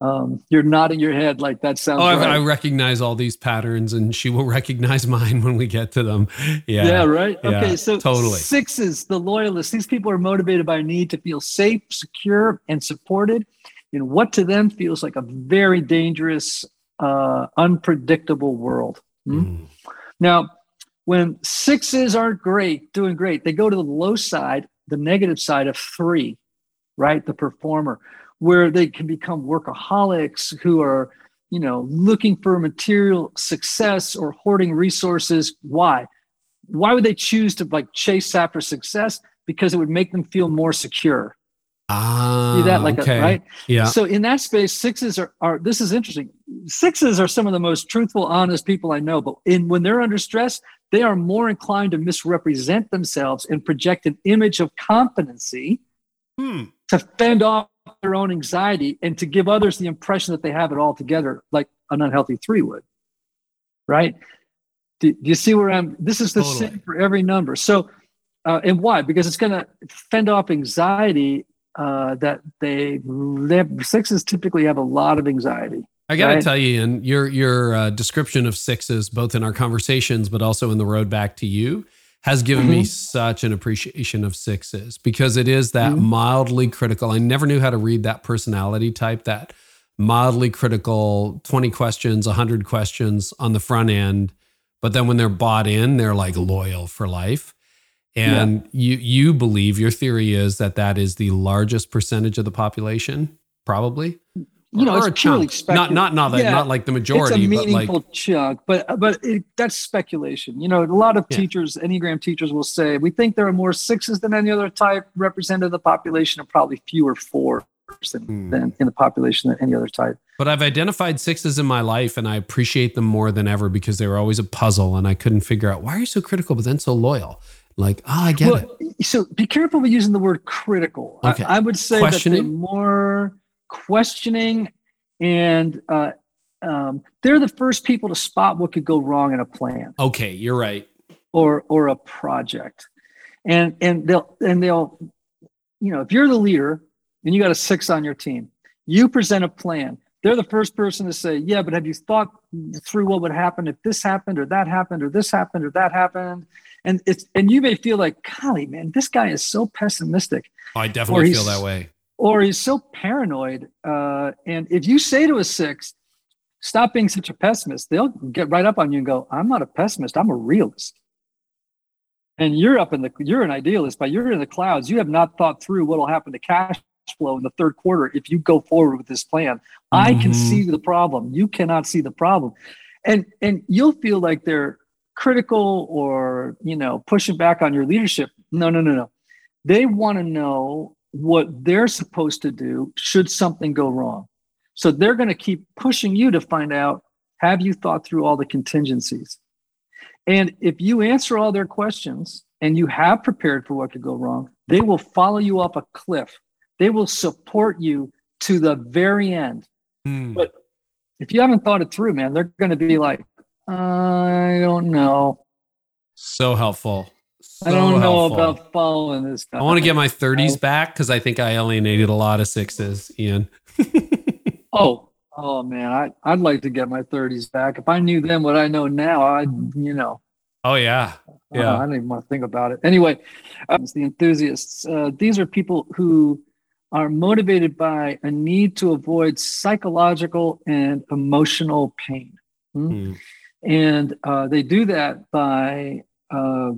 Um, you're nodding your head like that sounds. Oh, I, right. I recognize all these patterns, and she will recognize mine when we get to them. Yeah. Yeah, right. Yeah, okay, so totally. sixes, the loyalists, these people are motivated by a need to feel safe, secure, and supported in what to them feels like a very dangerous, uh, unpredictable world. Hmm? Mm. Now, when sixes aren't great, doing great, they go to the low side, the negative side of three, right? The performer, where they can become workaholics who are, you know, looking for material success or hoarding resources. Why? Why would they choose to like chase after success? Because it would make them feel more secure. Ah, See that, like, a- right? Yeah. So in that space, sixes are, are this is interesting. Sixes are some of the most truthful, honest people I know. But in when they're under stress, they are more inclined to misrepresent themselves and project an image of competency Hmm. To fend off their own anxiety and to give others the impression that they have it all together, like an unhealthy three would. Right? Do, do you see where I'm? This is the Totally. same for every number. So, uh, and why? Because it's going to fend off anxiety uh, that they, they have, sixes typically have a lot of anxiety. I got to Right. tell you, Ian, your your uh, description of sixes, both in our conversations, but also in the road back to you, has given me Mhm. such an appreciation of sixes because it is that Mhm. mildly critical. I never knew how to read that personality type. That mildly critical, twenty questions, hundred questions on the front end, but then when they're bought in, they're like loyal for life. And you you believe your theory is that that is the largest percentage of the population, probably. You know, it's purely chunk. speculative. Not not not Yeah. not like the majority, it's a but meaningful like chunk, but but it, that's speculation. You know, a lot of Yeah. teachers, Enneagram teachers, will say we think there are more sixes than any other type represented in the population, and probably fewer fours than, Hmm. than in the population than any other type. But I've identified sixes in my life and I appreciate them more than ever because they were always a puzzle and I couldn't figure out why are you so critical but then so loyal? Like, oh, I get it. So be careful with using the word critical. I- Okay. I, would say that they're more questioning, and uh, um, they're the first people to spot what could go wrong in a plan. Okay, you're right. or or a project and and they'll and they'll you know if you're the leader and you got a six on your team you present a plan they're the first person to say yeah but have you thought through what would happen if this happened or that happened or this happened or that happened and it's and you may feel like golly man this guy is so pessimistic Oh, I definitely feel that way. Or he's so paranoid uh, and if you say to a six stop being such a pessimist they'll get right up on you and go i'm not a pessimist i'm a realist. And you're up in the you're an idealist but you're in the clouds. You have not thought through what will happen to cash flow in the third quarter if you go forward with this plan. I can Mhm. see the problem. You cannot see the problem. And and you'll feel like they're critical or you know pushing back on your leadership. No no no no. They want to know what they're supposed to do should something go wrong so they're going to keep pushing you to find out have you thought through all the contingencies and if you answer all their questions and you have prepared for what could go wrong, they will follow you up a cliff. They will support you to the very end. Hmm. But if you haven't thought it through, man, they're going to be like, I don't know. So helpful. I don't So know helpful. about following this guy. I want to get my 30s back because I think I alienated a lot of sixes, Ian. Oh, oh man, I, I'd like to get my 30s back. If I knew then what I know now, I'd, you know, oh, yeah. Uh, Yeah. I don't even want to think about it. Anyway, uh, it's the enthusiasts. Uh, these are people who are motivated by a need to avoid psychological and emotional pain. Hmm? Hmm. And uh, they do that by uh,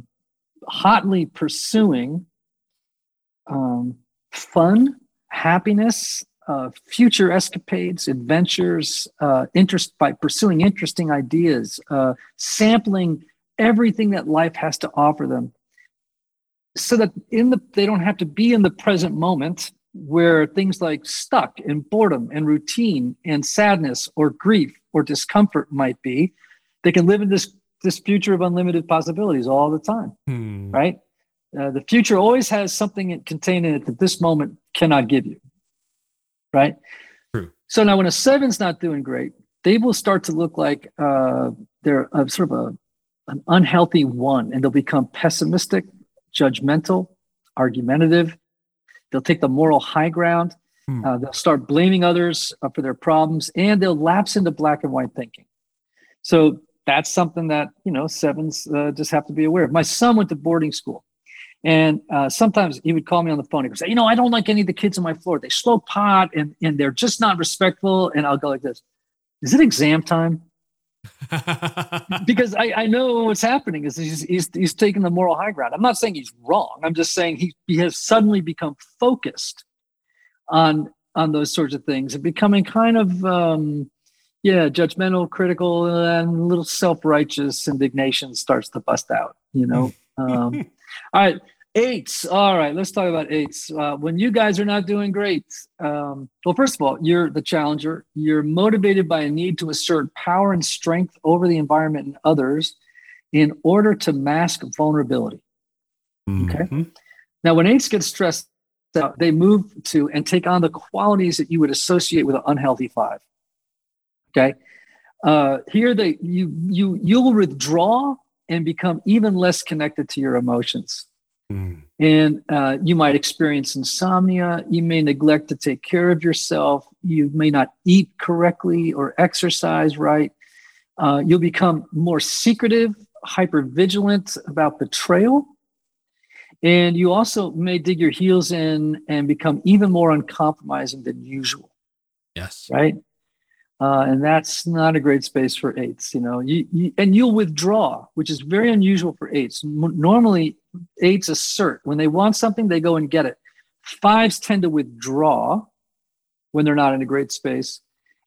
hotly pursuing um, fun, happiness, uh, future escapades, adventures, uh, interest by pursuing interesting ideas, uh, sampling everything that life has to offer them, so that in the they don't have to be in the present moment where things like stuck and boredom and routine and sadness or grief or discomfort might be. They can live in this this future of unlimited possibilities all the time Hmm. right? Uh, the future always has something contained in it that this moment cannot give you, right? True. So now, when a seven's not doing great, they will start to look like uh, they're a, sort of a, an unhealthy one, and they'll become pessimistic, judgmental, argumentative. They'll take the moral high ground, Hmm. Uh, they'll start blaming others uh, for their problems and they'll lapse into black and white thinking. So that's something that, you know, sevens uh, just have to be aware of. My son went to boarding school. And uh, sometimes he would call me on the phone. He would say, You know, I don't like any of the kids on my floor. They smoke pot and, and they're just not respectful. And I'll go like this Is it exam time? because I, I know what's happening is he's, he's, he's taking the moral high ground. I'm not saying he's wrong. I'm just saying he, he has suddenly become focused on on those sorts of things and becoming kind of um, yeah judgmental critical and a little self-righteous indignation starts to bust out you know? Um, all right eights. All right let's talk about eights. Uh, when you guys are not doing great um, well first of all you're the challenger. You're motivated by a need to assert power and strength over the environment and others in order to mask vulnerability. Okay? Mm-hmm. now when eights get stressed out they move to and take on the qualities that you would associate with an unhealthy five okay? Uh, here they you you you'll withdraw and become even less connected to your emotions. Mm. and uh, you might experience insomnia. You may neglect to take care of yourself. You may not eat correctly or exercise right. Uh, you'll become more secretive hyper vigilant about betrayal and you also may dig your heels in and become even more uncompromising than usual. Yes. Right uh, and that's not a great space for eights, you know. You, you, and you'll withdraw, which is very unusual for eights. M- normally, eights assert when they want something, they go and get it. Fives tend to withdraw when they're not in a great space,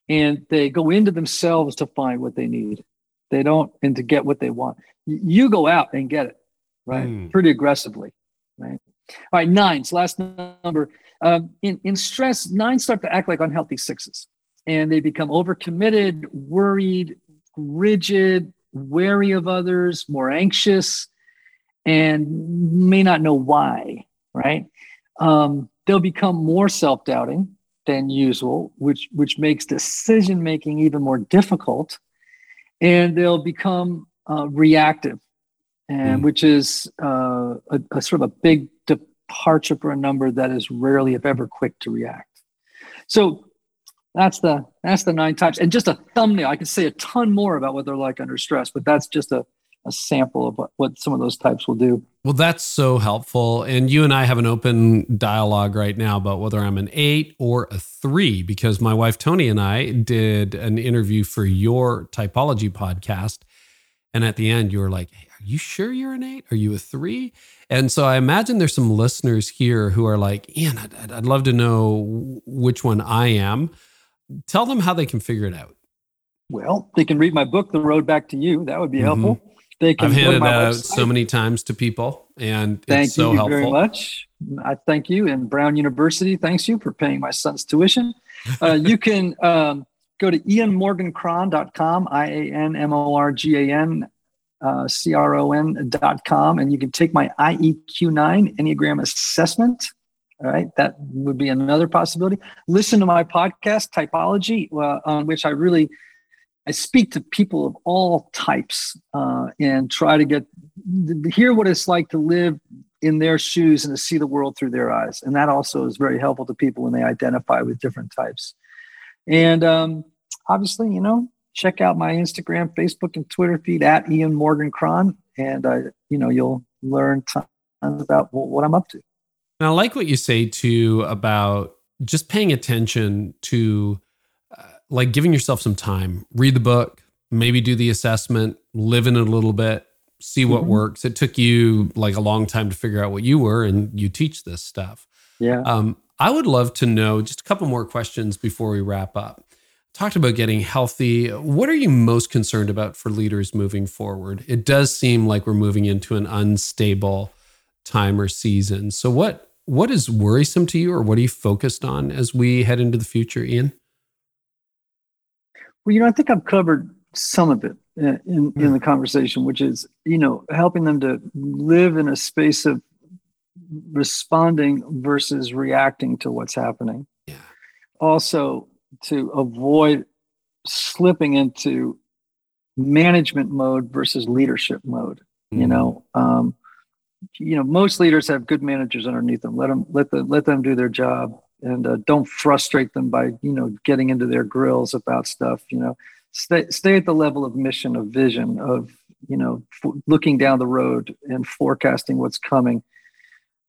and they go into themselves to find what they need. They don't and to get what they want. You go out and get it, right? Mm. Pretty aggressively, right? All right, nines, last number. Um, in in stress, nines start to act like unhealthy sixes and they become overcommitted, worried, rigid, wary of others, more anxious, and may not know why, right? Um, they'll become more self doubting than usual, which, which makes decision making even more difficult. And they'll become uh, reactive, and mm. which is uh, a, a sort of a big departure for a number that is rarely, if ever, quick to react. So that's the that's the nine types. And just a thumbnail i can say a ton more about what they're like under stress but that's just a, a sample of what, what some of those types will do. Well that's so helpful. And you and i have an open dialogue right now about whether i'm an eight or a three because my wife Toni and i did an interview for your typology podcast. And at the end you were like hey, are you sure you're an eight? Are you a three? And so I imagine there's some listeners here who are like, Ian, I'd, I'd love to know which one I am tell them how they can figure it out. Well, they can read my book, The Road Back to You. That would be mm-hmm. helpful. They can I've handed it out so many times to people, and thank it's so you helpful. very much. I thank you, and Brown University thanks you for paying my son's tuition. Uh, you can um, go to ianmorgancron.com, I A N M O R G A N uh, C R O N.com, and you can take my IEQ9 Enneagram assessment. All right, that would be another possibility. Listen to my podcast, Typology, uh, on which I really I speak to people of all types uh, and try to get to hear what it's like to live in their shoes and to see the world through their eyes. And that also is very helpful to people when they identify with different types. And um, obviously, you know, check out my Instagram, Facebook, and Twitter feed at Ian Morgan Cron, and uh, you know you'll learn tons about what I'm up to. And I like what you say too about just paying attention to uh, like giving yourself some time, read the book, maybe do the assessment, live in it a little bit, see what mm-hmm. works. It took you like a long time to figure out what you were, and you teach this stuff. Yeah. Um, I would love to know just a couple more questions before we wrap up. Talked about getting healthy. What are you most concerned about for leaders moving forward? It does seem like we're moving into an unstable time or season. So what what is worrisome to you or what are you focused on as we head into the future, Ian? Well, you know, I think I've covered some of it in, in, in hmm. the conversation, which is, you know, helping them to live in a space of responding versus reacting to what's happening. Yeah. Also, to avoid slipping into management mode versus leadership mode. Mm-hmm. You hmm. know, um, you know most leaders have good managers underneath them. Let them let them let them do their job and uh, don't frustrate them by you know getting into their grills about stuff you know. Stay stay at the level of mission of vision of you know f- looking down the road and forecasting what's coming.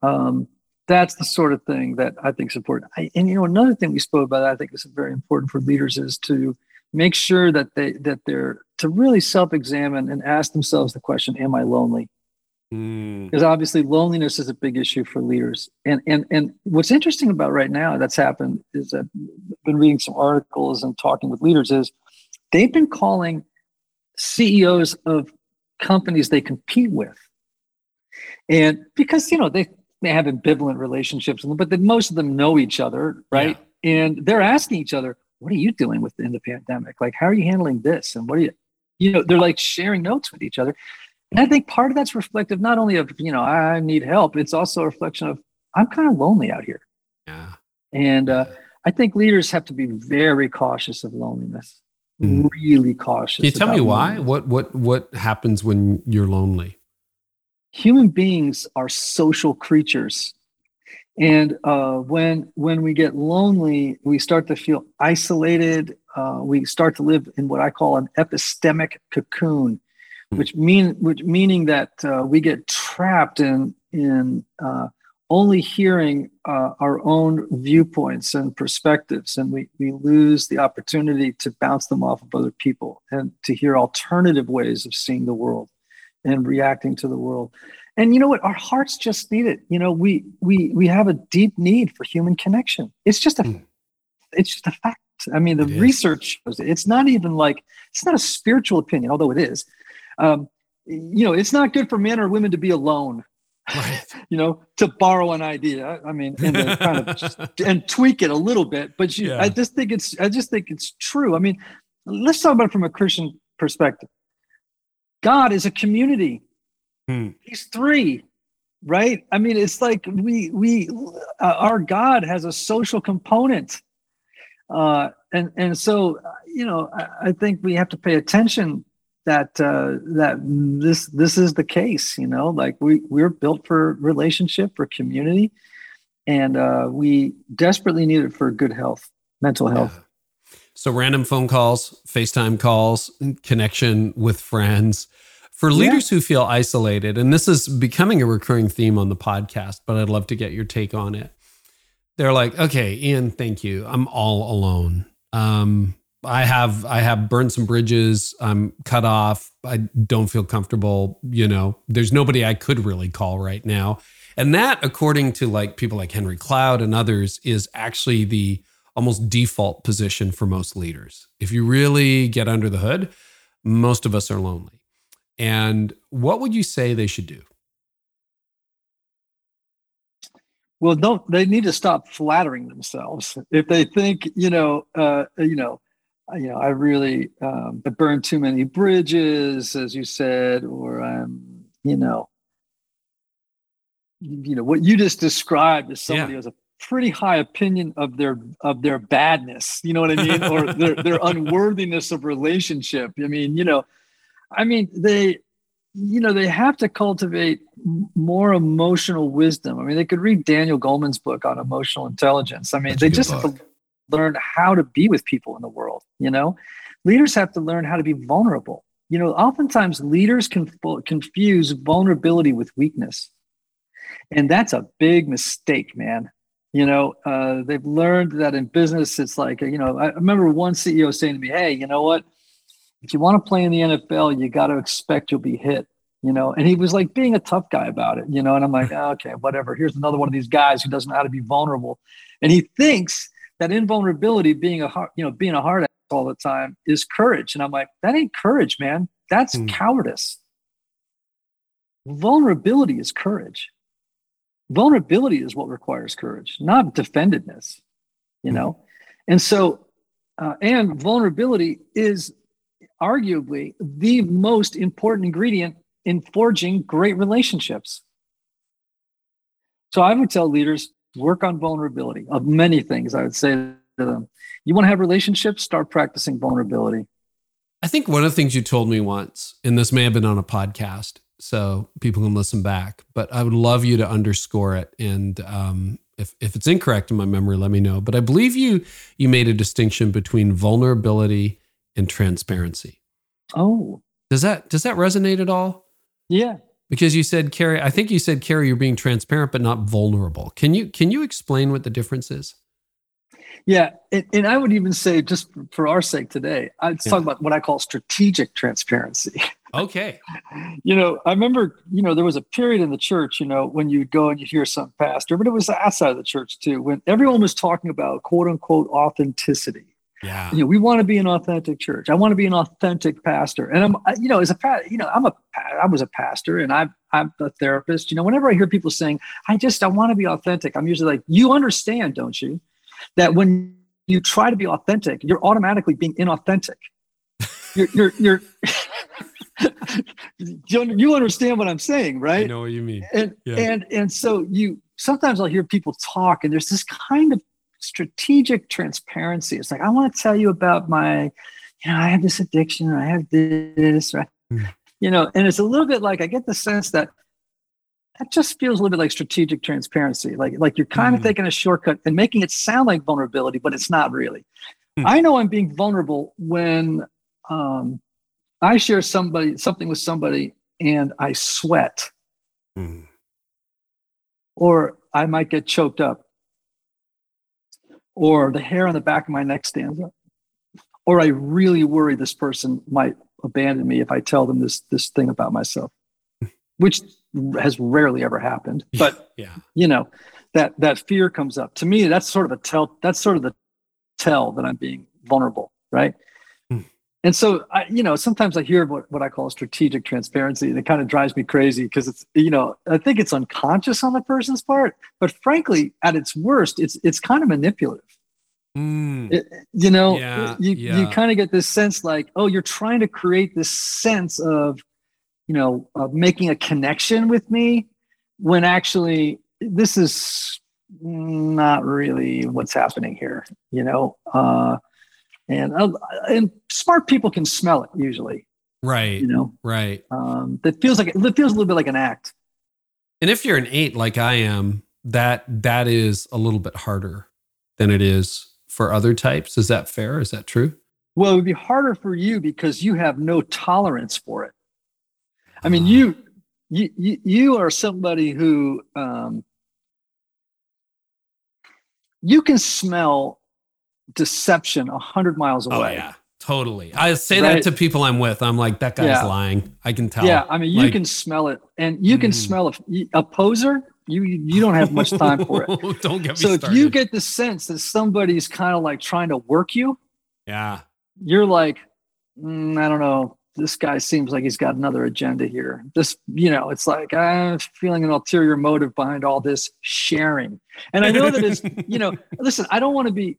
Um, that's the sort of thing that i think is important. I, and you know another thing we spoke about i think is very important for leaders is to make sure that they that they're to really self-examine and ask themselves the question am i lonely Mm. because obviously loneliness is a big issue for leaders. And and and what's interesting about right now that's happened is that i've been reading some articles and talking with leaders is they've been calling ceos of companies they compete with. And because you know they they have ambivalent relationships but then most of them know each other right? And they're asking each other what are you doing within the pandemic? Like how are you handling this? And what are you you know they're like sharing notes with each other and I think part of that's reflective not only of, you know, I need help, it's also a reflection of I'm kind of lonely out here. Yeah. And uh, I think leaders have to be very cautious of loneliness. Mhm. Really cautious. Can you tell me why? loneliness. What what what happens when you're lonely? Human beings are social creatures. And uh, when when we get lonely, we start to feel isolated. Uh, we start to live in what I call an epistemic cocoon. Which mean which meaning that uh, we get trapped in in uh, only hearing uh, our own viewpoints and perspectives, and we we lose the opportunity to bounce them off of other people and to hear alternative ways of seeing the world and reacting to the world. And you know what? Our hearts just need it. You know, we we we have a deep need for human connection. It's just a Hmm. it's just a fact. I mean, the It research shows it. It's not even like it's not a spiritual opinion, although it is. Um, you know, it's not good for men or women to be alone. Right. You know, to borrow an idea. I mean, and kind of just, and tweak it a little bit. But you, Yeah. I just think it's I just think it's true. I mean, let's talk about it from a Christian perspective. God is a community. Hmm. He's three, right? I mean, it's like we we uh, our God has a social component, uh, and and so uh, you know I, I think we have to pay attention that uh, that this this is the case. You know, like we we're built for relationship for community, and uh, we desperately need it for good health, mental health. Yeah. So random phone calls, FaceTime calls, connection with friends. For Yeah. leaders who feel isolated, and this is becoming a recurring theme on the podcast, but I'd love to get your take on it. They're like, okay, Ian, thank you. I'm all alone. Um, I have I have burned some bridges. I'm cut off. I don't feel comfortable. You know, there's nobody I could really call right now. And that, according to like people like Henry Cloud and others, is actually the almost default position for most leaders. If you really get under the hood, most of us are lonely. And what would you say they should do? Well, don't they need to stop flattering themselves if they think you know, uh, you know, you know, I really um, I burned too many bridges, as you said, or I'm, you know, you know what you just described as somebody Yeah. who has a pretty high opinion of their of their badness. You know what I mean, or their their unworthiness of relationship. I mean, you know, I mean they you know they have to cultivate more emotional wisdom i mean they could read daniel goleman's book on emotional intelligence i mean That's they just have to learn how to be with people in the world you know leaders have to learn how to be vulnerable you know oftentimes leaders conf- confuse vulnerability with weakness and that's a big mistake man you know uh, they've learned that in business it's like you know i remember one ceo saying to me hey you know what if you want to play in the NFL, you got to expect you'll be hit, you know. And he was like being a tough guy about it, you know. And I'm like, oh, okay, whatever. Here's another one of these guys who doesn't know how to be vulnerable, and he thinks that invulnerability, being a hard, you know, being a hard ass all the time, is courage. And I'm like, that ain't courage, man. That's Hmm. cowardice. Vulnerability is courage. Vulnerability is what requires courage, not defendedness, you Hmm. know. And so, uh, and vulnerability is arguably the most important ingredient in forging great relationships. So I would tell leaders work on vulnerability of many things. I would say to them, you want to have relationships, start practicing vulnerability. I think one of the things you told me once, and this may have been on a podcast, so people can listen back, but I would love you to underscore it and um, if, if it's incorrect in my memory, let me know. But I believe you you made a distinction between vulnerability and transparency. Oh, Does that does that resonate at all? yeah. Because you said, Carey, I think you said, Carey, you're being transparent but not vulnerable. Can you can you explain what the difference is? Yeah, and, and I would even say, just for our sake today, I'd Yeah. talk about what I call strategic transparency. Okay. you know, I remember, you know, there was a period in the church, you know, when you'd go and you'd hear some pastor, but it was outside of the church too, when everyone was talking about quote unquote authenticity. Yeah. You know, we want to be an authentic church. I want to be an authentic pastor. And I'm, you know, as a, you know, I'm a, I was a pastor and I'm, I'm a therapist. You know, whenever I hear people saying, I just, I want to be authentic, I'm usually like, you understand, don't you? That when you try to be authentic, you're automatically being inauthentic. You're, you're, you're, you understand what I'm saying, I right? know what you mean. and Yeah. and and so you sometimes I'll hear people talk, and there's this kind of strategic transparency. It's like I want to tell you about my, you know, I have this addiction, I have this, right? Mm. You know, and it's a little bit like I get the sense that that just feels a little bit like strategic transparency. Like like you're kind of Mm. taking a shortcut and making it sound like vulnerability, but it's not really. Hmm. I know I'm being vulnerable when um, I share somebody something with somebody and I sweat Mm. or I might get choked up, or the hair on the back of my neck stands up, or I really worry this person might abandon me if I tell them this this thing about myself, which has rarely ever happened. But Yeah. you know, that that fear comes up. To me, that's sort of a tell. That's sort of the tell that I'm being vulnerable, right? And so, I, you know, sometimes I hear what, what I call strategic transparency, and it kind of drives me crazy because it's, you know, I think it's unconscious on the person's part, but frankly, at its worst, it's it's kind of manipulative. Mm. It- you know, Yeah, you yeah. you kind of get this sense like, oh, you're trying to create this sense of, you know, of making a connection with me, when actually this is not really what's happening here. You know, uh, and uh, and smart people can smell it usually. Right. You know, Right. um, that feels like it feels a little bit like an act. And if you're an eight like I am, that that is a little bit harder than it is for other types. Is that fair? Is that true? Well, it would be harder for you because you have no tolerance for it. I mean, you you you, you are somebody who um, you can smell deception a hundred miles away. Oh away. yeah, totally. I say Right. that to people I'm with. I'm like, that guy's Yeah. lying. I can tell. Yeah, I mean, you Like- can smell it, and you can Mm. smell it. A poser, you you don't have much time for it. Don't get me So if you get the sense that somebody's kind of like trying to work you, yeah, you're like, "Mm, I don't know. This guy seems like he's got another agenda here. This, you know, it's like I'm feeling an ulterior motive behind all this sharing. And I know that it's, you know, listen, I don't want to be,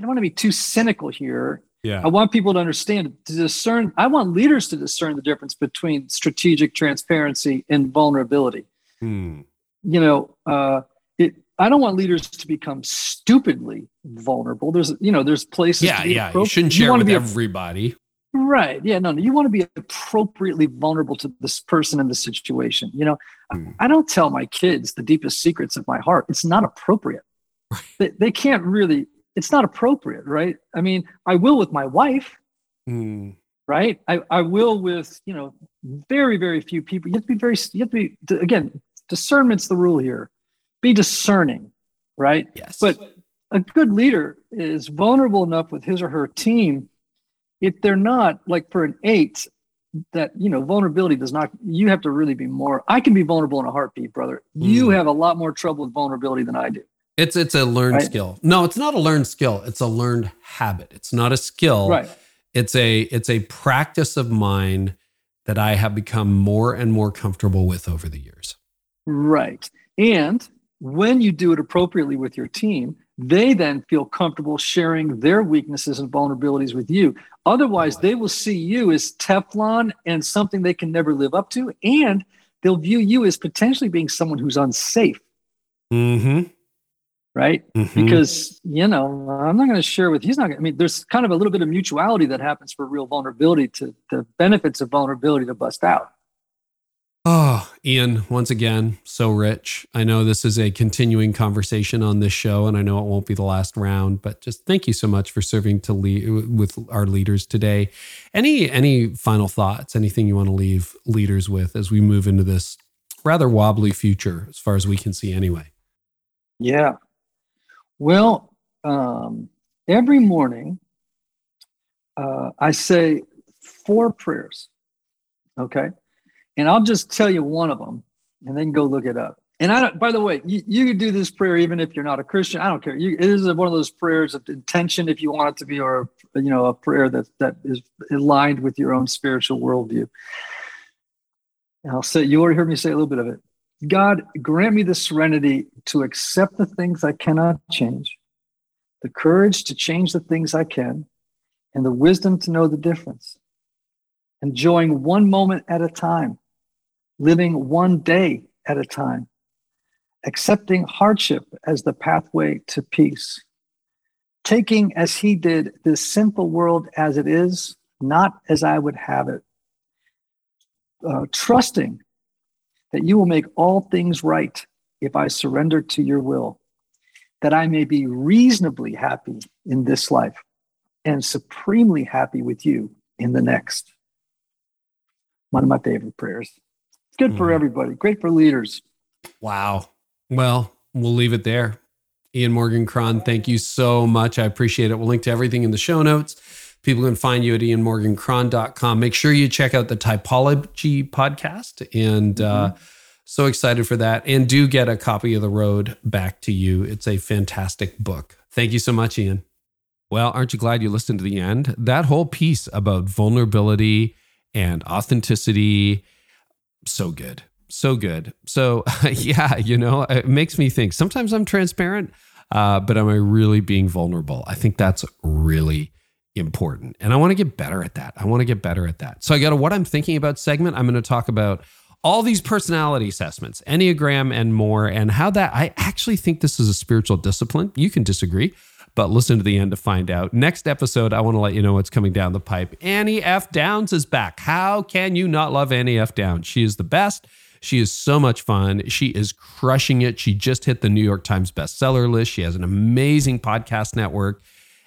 I don't want to be too cynical here. yeah, I want people to understand, to discern. I want leaders to discern the difference between strategic transparency and vulnerability. Hmm. You know, uh, it. I don't want leaders to become stupidly vulnerable. There's, you know, there's places. yeah, yeah. You shouldn't share wanna with be a- everybody. Right. Yeah. No, no. You want to be appropriately vulnerable to this person in the situation. You know, I- Hmm. I don't tell my kids the deepest secrets of my heart. It's not appropriate. Right. They, they can't really, it's not appropriate. Right. I mean, I will with my wife. Hmm. Right. I, I will with, you know, very, very few people. You have to be very, you have to be, again, discernment's the rule here. Be discerning. Right. Yes, But a good leader is vulnerable enough with his or her team. If they're not, like for an eight, that you know, vulnerability does not. You have to really be more. I can be vulnerable in a heartbeat, brother. You Mm. have a lot more trouble with vulnerability than I do. It's it's a learned Right. skill. No, it's not a learned skill. It's a learned habit. It's not a skill. Right. It's a it's a practice of mine that I have become more and more comfortable with over the years. Right. And when you do it appropriately with your team, they then feel comfortable sharing their weaknesses and vulnerabilities with you. Otherwise, they will see you as Teflon and something they can never live up to. And they'll view you as potentially being someone who's unsafe, Mm-hmm. Right? Mhm. Because, you know, I'm not going to share with, he's not, gonna, I mean, there's kind of a little bit of mutuality that happens for real vulnerability to the benefits of vulnerability to bust out. Oh, Ian, once again, so rich. I know this is a continuing conversation on this show, and I know it won't be the last round, but just thank you so much for serving to lead with our leaders today. Any any final thoughts? Anything you want to leave leaders with as we move into this rather wobbly future, as far as we can see, anyway? Yeah. Well, um, every morning uh, I say four prayers. Okay. And I'll just tell you one of them and then go look it up. And I don't, by the way, you, you can do this prayer even if you're not a Christian. I don't care. You, it is one of those prayers of intention if you want it to be, or, you know, a prayer that, that is aligned with your own spiritual worldview. And I'll say, you already heard me say a little bit of it. God, grant me the serenity to accept the things I cannot change, the courage to change the things I can, and the wisdom to know the difference. Enjoying one moment at a time living one day at a time, accepting hardship as the pathway to peace, taking as he did this simple world as it is, not as I would have it, uh, trusting that you will make all things right if I surrender to your will, that I may be reasonably happy in this life and supremely happy with you in the next. One of my favorite prayers good for mm. everybody. Great for leaders. Wow. Well, we'll leave it there. Ian Morgan Cron, thank you so much. I appreciate it. We'll link to everything in the show notes. People can find you at ianmorgancron.com. Make sure you check out the Typology podcast. And uh, mm-hmm. uh, so excited for that. And do get a copy of The Road Back to You. It's a fantastic book. Thank you so much, Ian. Well, aren't you glad you listened to the end? That whole piece about vulnerability and authenticity so good. So good. So, yeah, you know, it makes me think sometimes I'm transparent, uh, but am I really being vulnerable? I think that's really important. And I want to get better at that. I want to get better at that. So, I got a what I'm thinking about segment. I'm going to talk about all these personality assessments, Enneagram, and more, and how that I actually think this is a spiritual discipline. You can disagree, but listen to the end to find out. Next episode, I want to let you know what's coming down the pipe. Annie F. Downs is back. How can you not love Annie F. Downs? She is the best. She is so much fun. She is crushing it. She just hit the New York Times bestseller list. She has an amazing podcast network.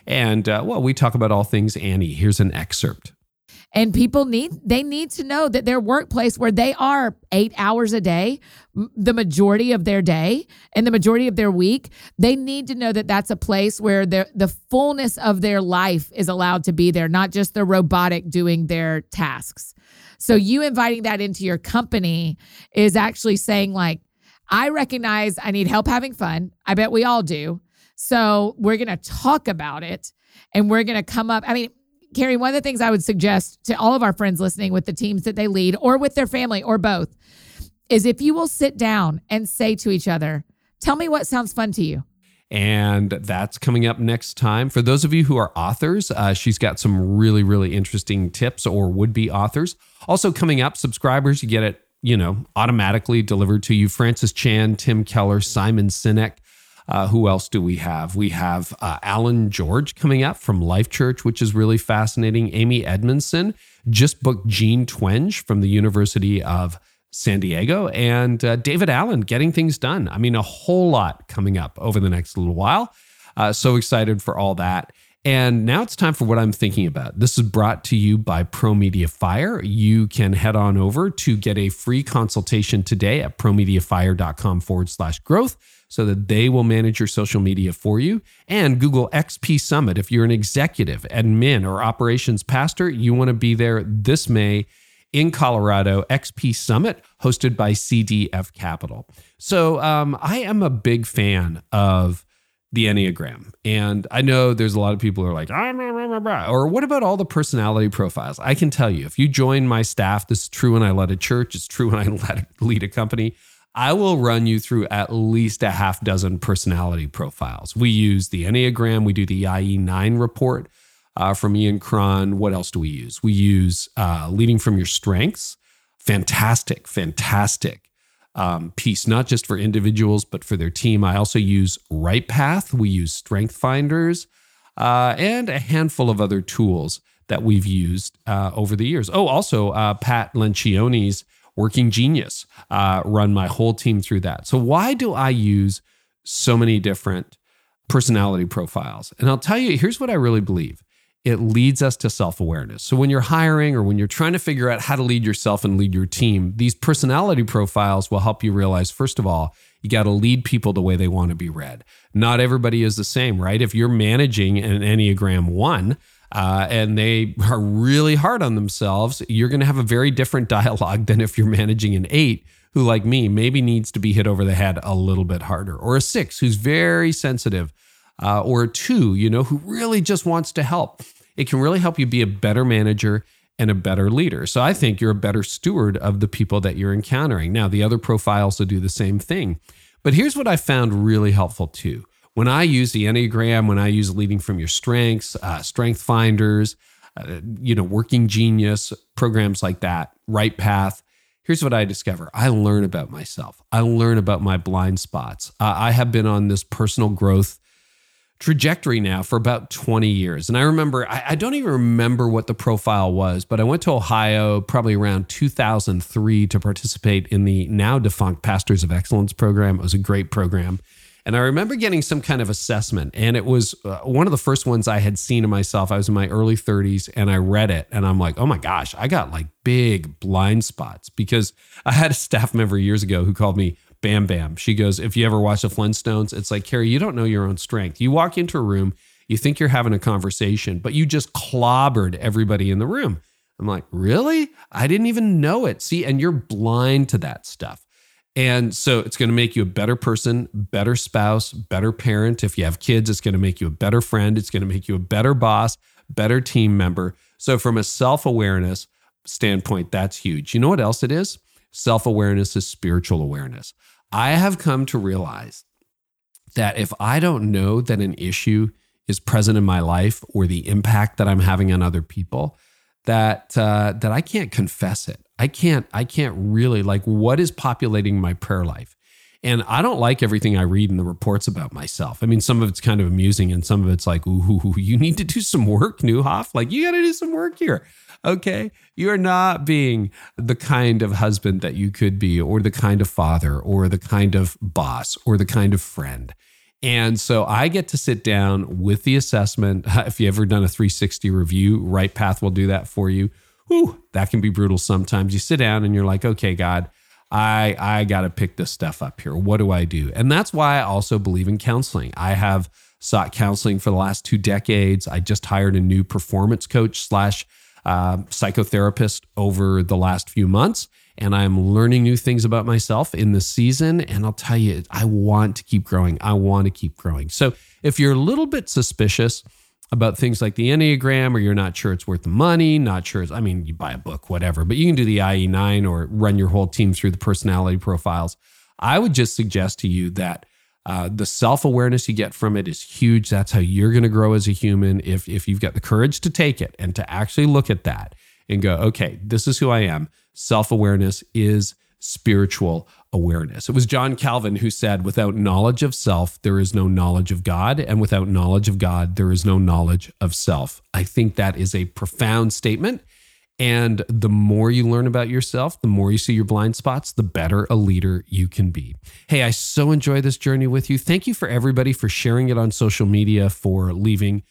And uh, well, we talk about all things Annie. Here's an excerpt. And people need they need to know that their workplace where they are 8 hours a day the majority of their day and the majority of their week they need to know that that's a place where the the fullness of their life is allowed to be there not just the robotic doing their tasks. So you inviting that into your company is actually saying like I recognize I need help having fun. I bet we all do so we're going to talk about it and we're going to come up I mean Carey, one of the things I would suggest to all of our friends listening with the teams that they lead or with their family or both is if you will sit down and say to each other, Tell me what sounds fun to you. And that's coming up next time. For those of you who are authors, uh, she's got some really, really interesting tips or would be authors. Also, coming up, subscribers, you get it, you know, automatically delivered to you. Francis Chan, Tim Keller, Simon Sinek. Uh, who else do we have? We have uh, Alan George coming up from Life Church, which is really fascinating. Amy Edmondson just booked Jean Twenge from the University of San Diego, and uh, David Allen getting things done. I mean, a whole lot coming up over the next little while. Uh, so excited for all that. And now it's time for what I'm thinking about. This is brought to you by Pro Media Fire. You can head on over to get a free consultation today at promediafire.com forward slash growth so that they will manage your social media for you. And Google XP Summit. If you're an executive, admin, or operations pastor, you want to be there this May in Colorado, XP Summit, hosted by CDF Capital. So um, I am a big fan of the Enneagram. And I know there's a lot of people who are like, ah, or what about all the personality profiles? I can tell you, if you join my staff, this is true when I led a church, it's true when I lead a company. I will run you through at least a half dozen personality profiles. We use the Enneagram, we do the IE9 report uh, from Ian Cron. What else do we use? We use uh, Leading from Your Strengths. Fantastic, fantastic um, piece, not just for individuals, but for their team. I also use Right Path, we use Strength Finders, uh, and a handful of other tools that we've used uh, over the years. Oh, also, uh, Pat Lencioni's Working Genius, uh, run my whole team through that. So, why do I use so many different personality profiles? And I'll tell you, here's what I really believe it leads us to self awareness. So, when you're hiring or when you're trying to figure out how to lead yourself and lead your team, these personality profiles will help you realize, first of all, you got to lead people the way they want to be read. Not everybody is the same, right? If you're managing an Enneagram 1, uh, and they are really hard on themselves, you're going to have a very different dialogue than if you're managing an eight who, like me, maybe needs to be hit over the head a little bit harder, or a six who's very sensitive, uh, or a two, you know, who really just wants to help. It can really help you be a better manager and a better leader. So I think you're a better steward of the people that you're encountering. Now, the other profiles will do the same thing. But here's what I found really helpful too when I use the Enneagram, when I use leading from your strengths, uh, strength finders, uh, you know, working genius, programs like that, right path, here's what I discover I learn about myself. I learn about my blind spots. Uh, I have been on this personal growth trajectory now for about 20 years. And I remember, I, I, don't even remember what the profile was, but I went to Ohio probably around 2003 to participate in the now defunct Pastors of Excellence program. It was a great program. And I remember getting some kind of assessment, and it was uh, one of the first ones I had seen of myself. I was in my early 30s, and I read it, and I'm like, oh my gosh, I got like big blind spots because I had a staff member years ago who called me Bam Bam. She goes, if you ever watch the Flintstones, it's like, Carey, you don't know your own strength. You walk into a room, you think you're having a conversation, but you just clobbered everybody in the room. I'm like, really? I didn't even know it. See, and you're blind to that stuff. And so it's going to make you a better person, better spouse, better parent. If you have kids, it's going to make you a better friend. It's going to make you a better boss, better team member. So, from a self awareness standpoint, that's huge. You know what else it is? Self awareness is spiritual awareness. I have come to realize that if I don't know that an issue is present in my life or the impact that I'm having on other people, that uh, that I can't confess it. I can't I can't really like what is populating my prayer life. And I don't like everything I read in the reports about myself. I mean, some of it's kind of amusing and some of it's like, ooh, you need to do some work, Nieuwhof. Like, you got to do some work here. Okay. You're not being the kind of husband that you could be, or the kind of father, or the kind of boss, or the kind of friend. And so I get to sit down with the assessment. If you ever done a 360 review, Right Path will do that for you whew, that can be brutal sometimes. You sit down and you're like, okay, God, I I got to pick this stuff up here. What do I do? And that's why I also believe in counseling. I have sought counseling for the last two decades. I just hired a new performance coach slash uh, psychotherapist over the last few months, and I'm learning new things about myself in the season. And I'll tell you, I want to keep growing. I want to keep growing. So if you're a little bit suspicious about things like the Enneagram, or you're not sure it's worth the money, not sure. it's, I mean, you buy a book, whatever, but you can do the IE9 or run your whole team through the personality profiles. I would just suggest to you that uh, the self awareness you get from it is huge. That's how you're going to grow as a human. If if you've got the courage to take it and to actually look at that and go, okay, this is who I am. Self awareness is spiritual awareness. It was John Calvin who said, without knowledge of self, there is no knowledge of God. And without knowledge of God, there is no knowledge of self. I think that is a profound statement. And the more you learn about yourself, the more you see your blind spots, the better a leader you can be. Hey, I so enjoy this journey with you. Thank you for everybody for sharing it on social media, for leaving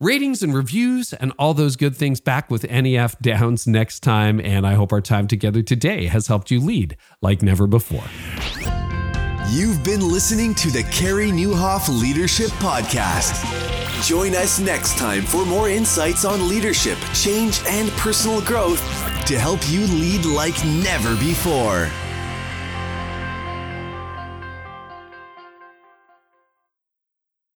ratings and reviews and all those good things back with Annie F. Downs next time. And I hope our time together today has helped you lead like never before. You've been listening to the Carey Nieuwhof Leadership Podcast. Join us next time for more insights on leadership, change, and personal growth to help you lead like never before.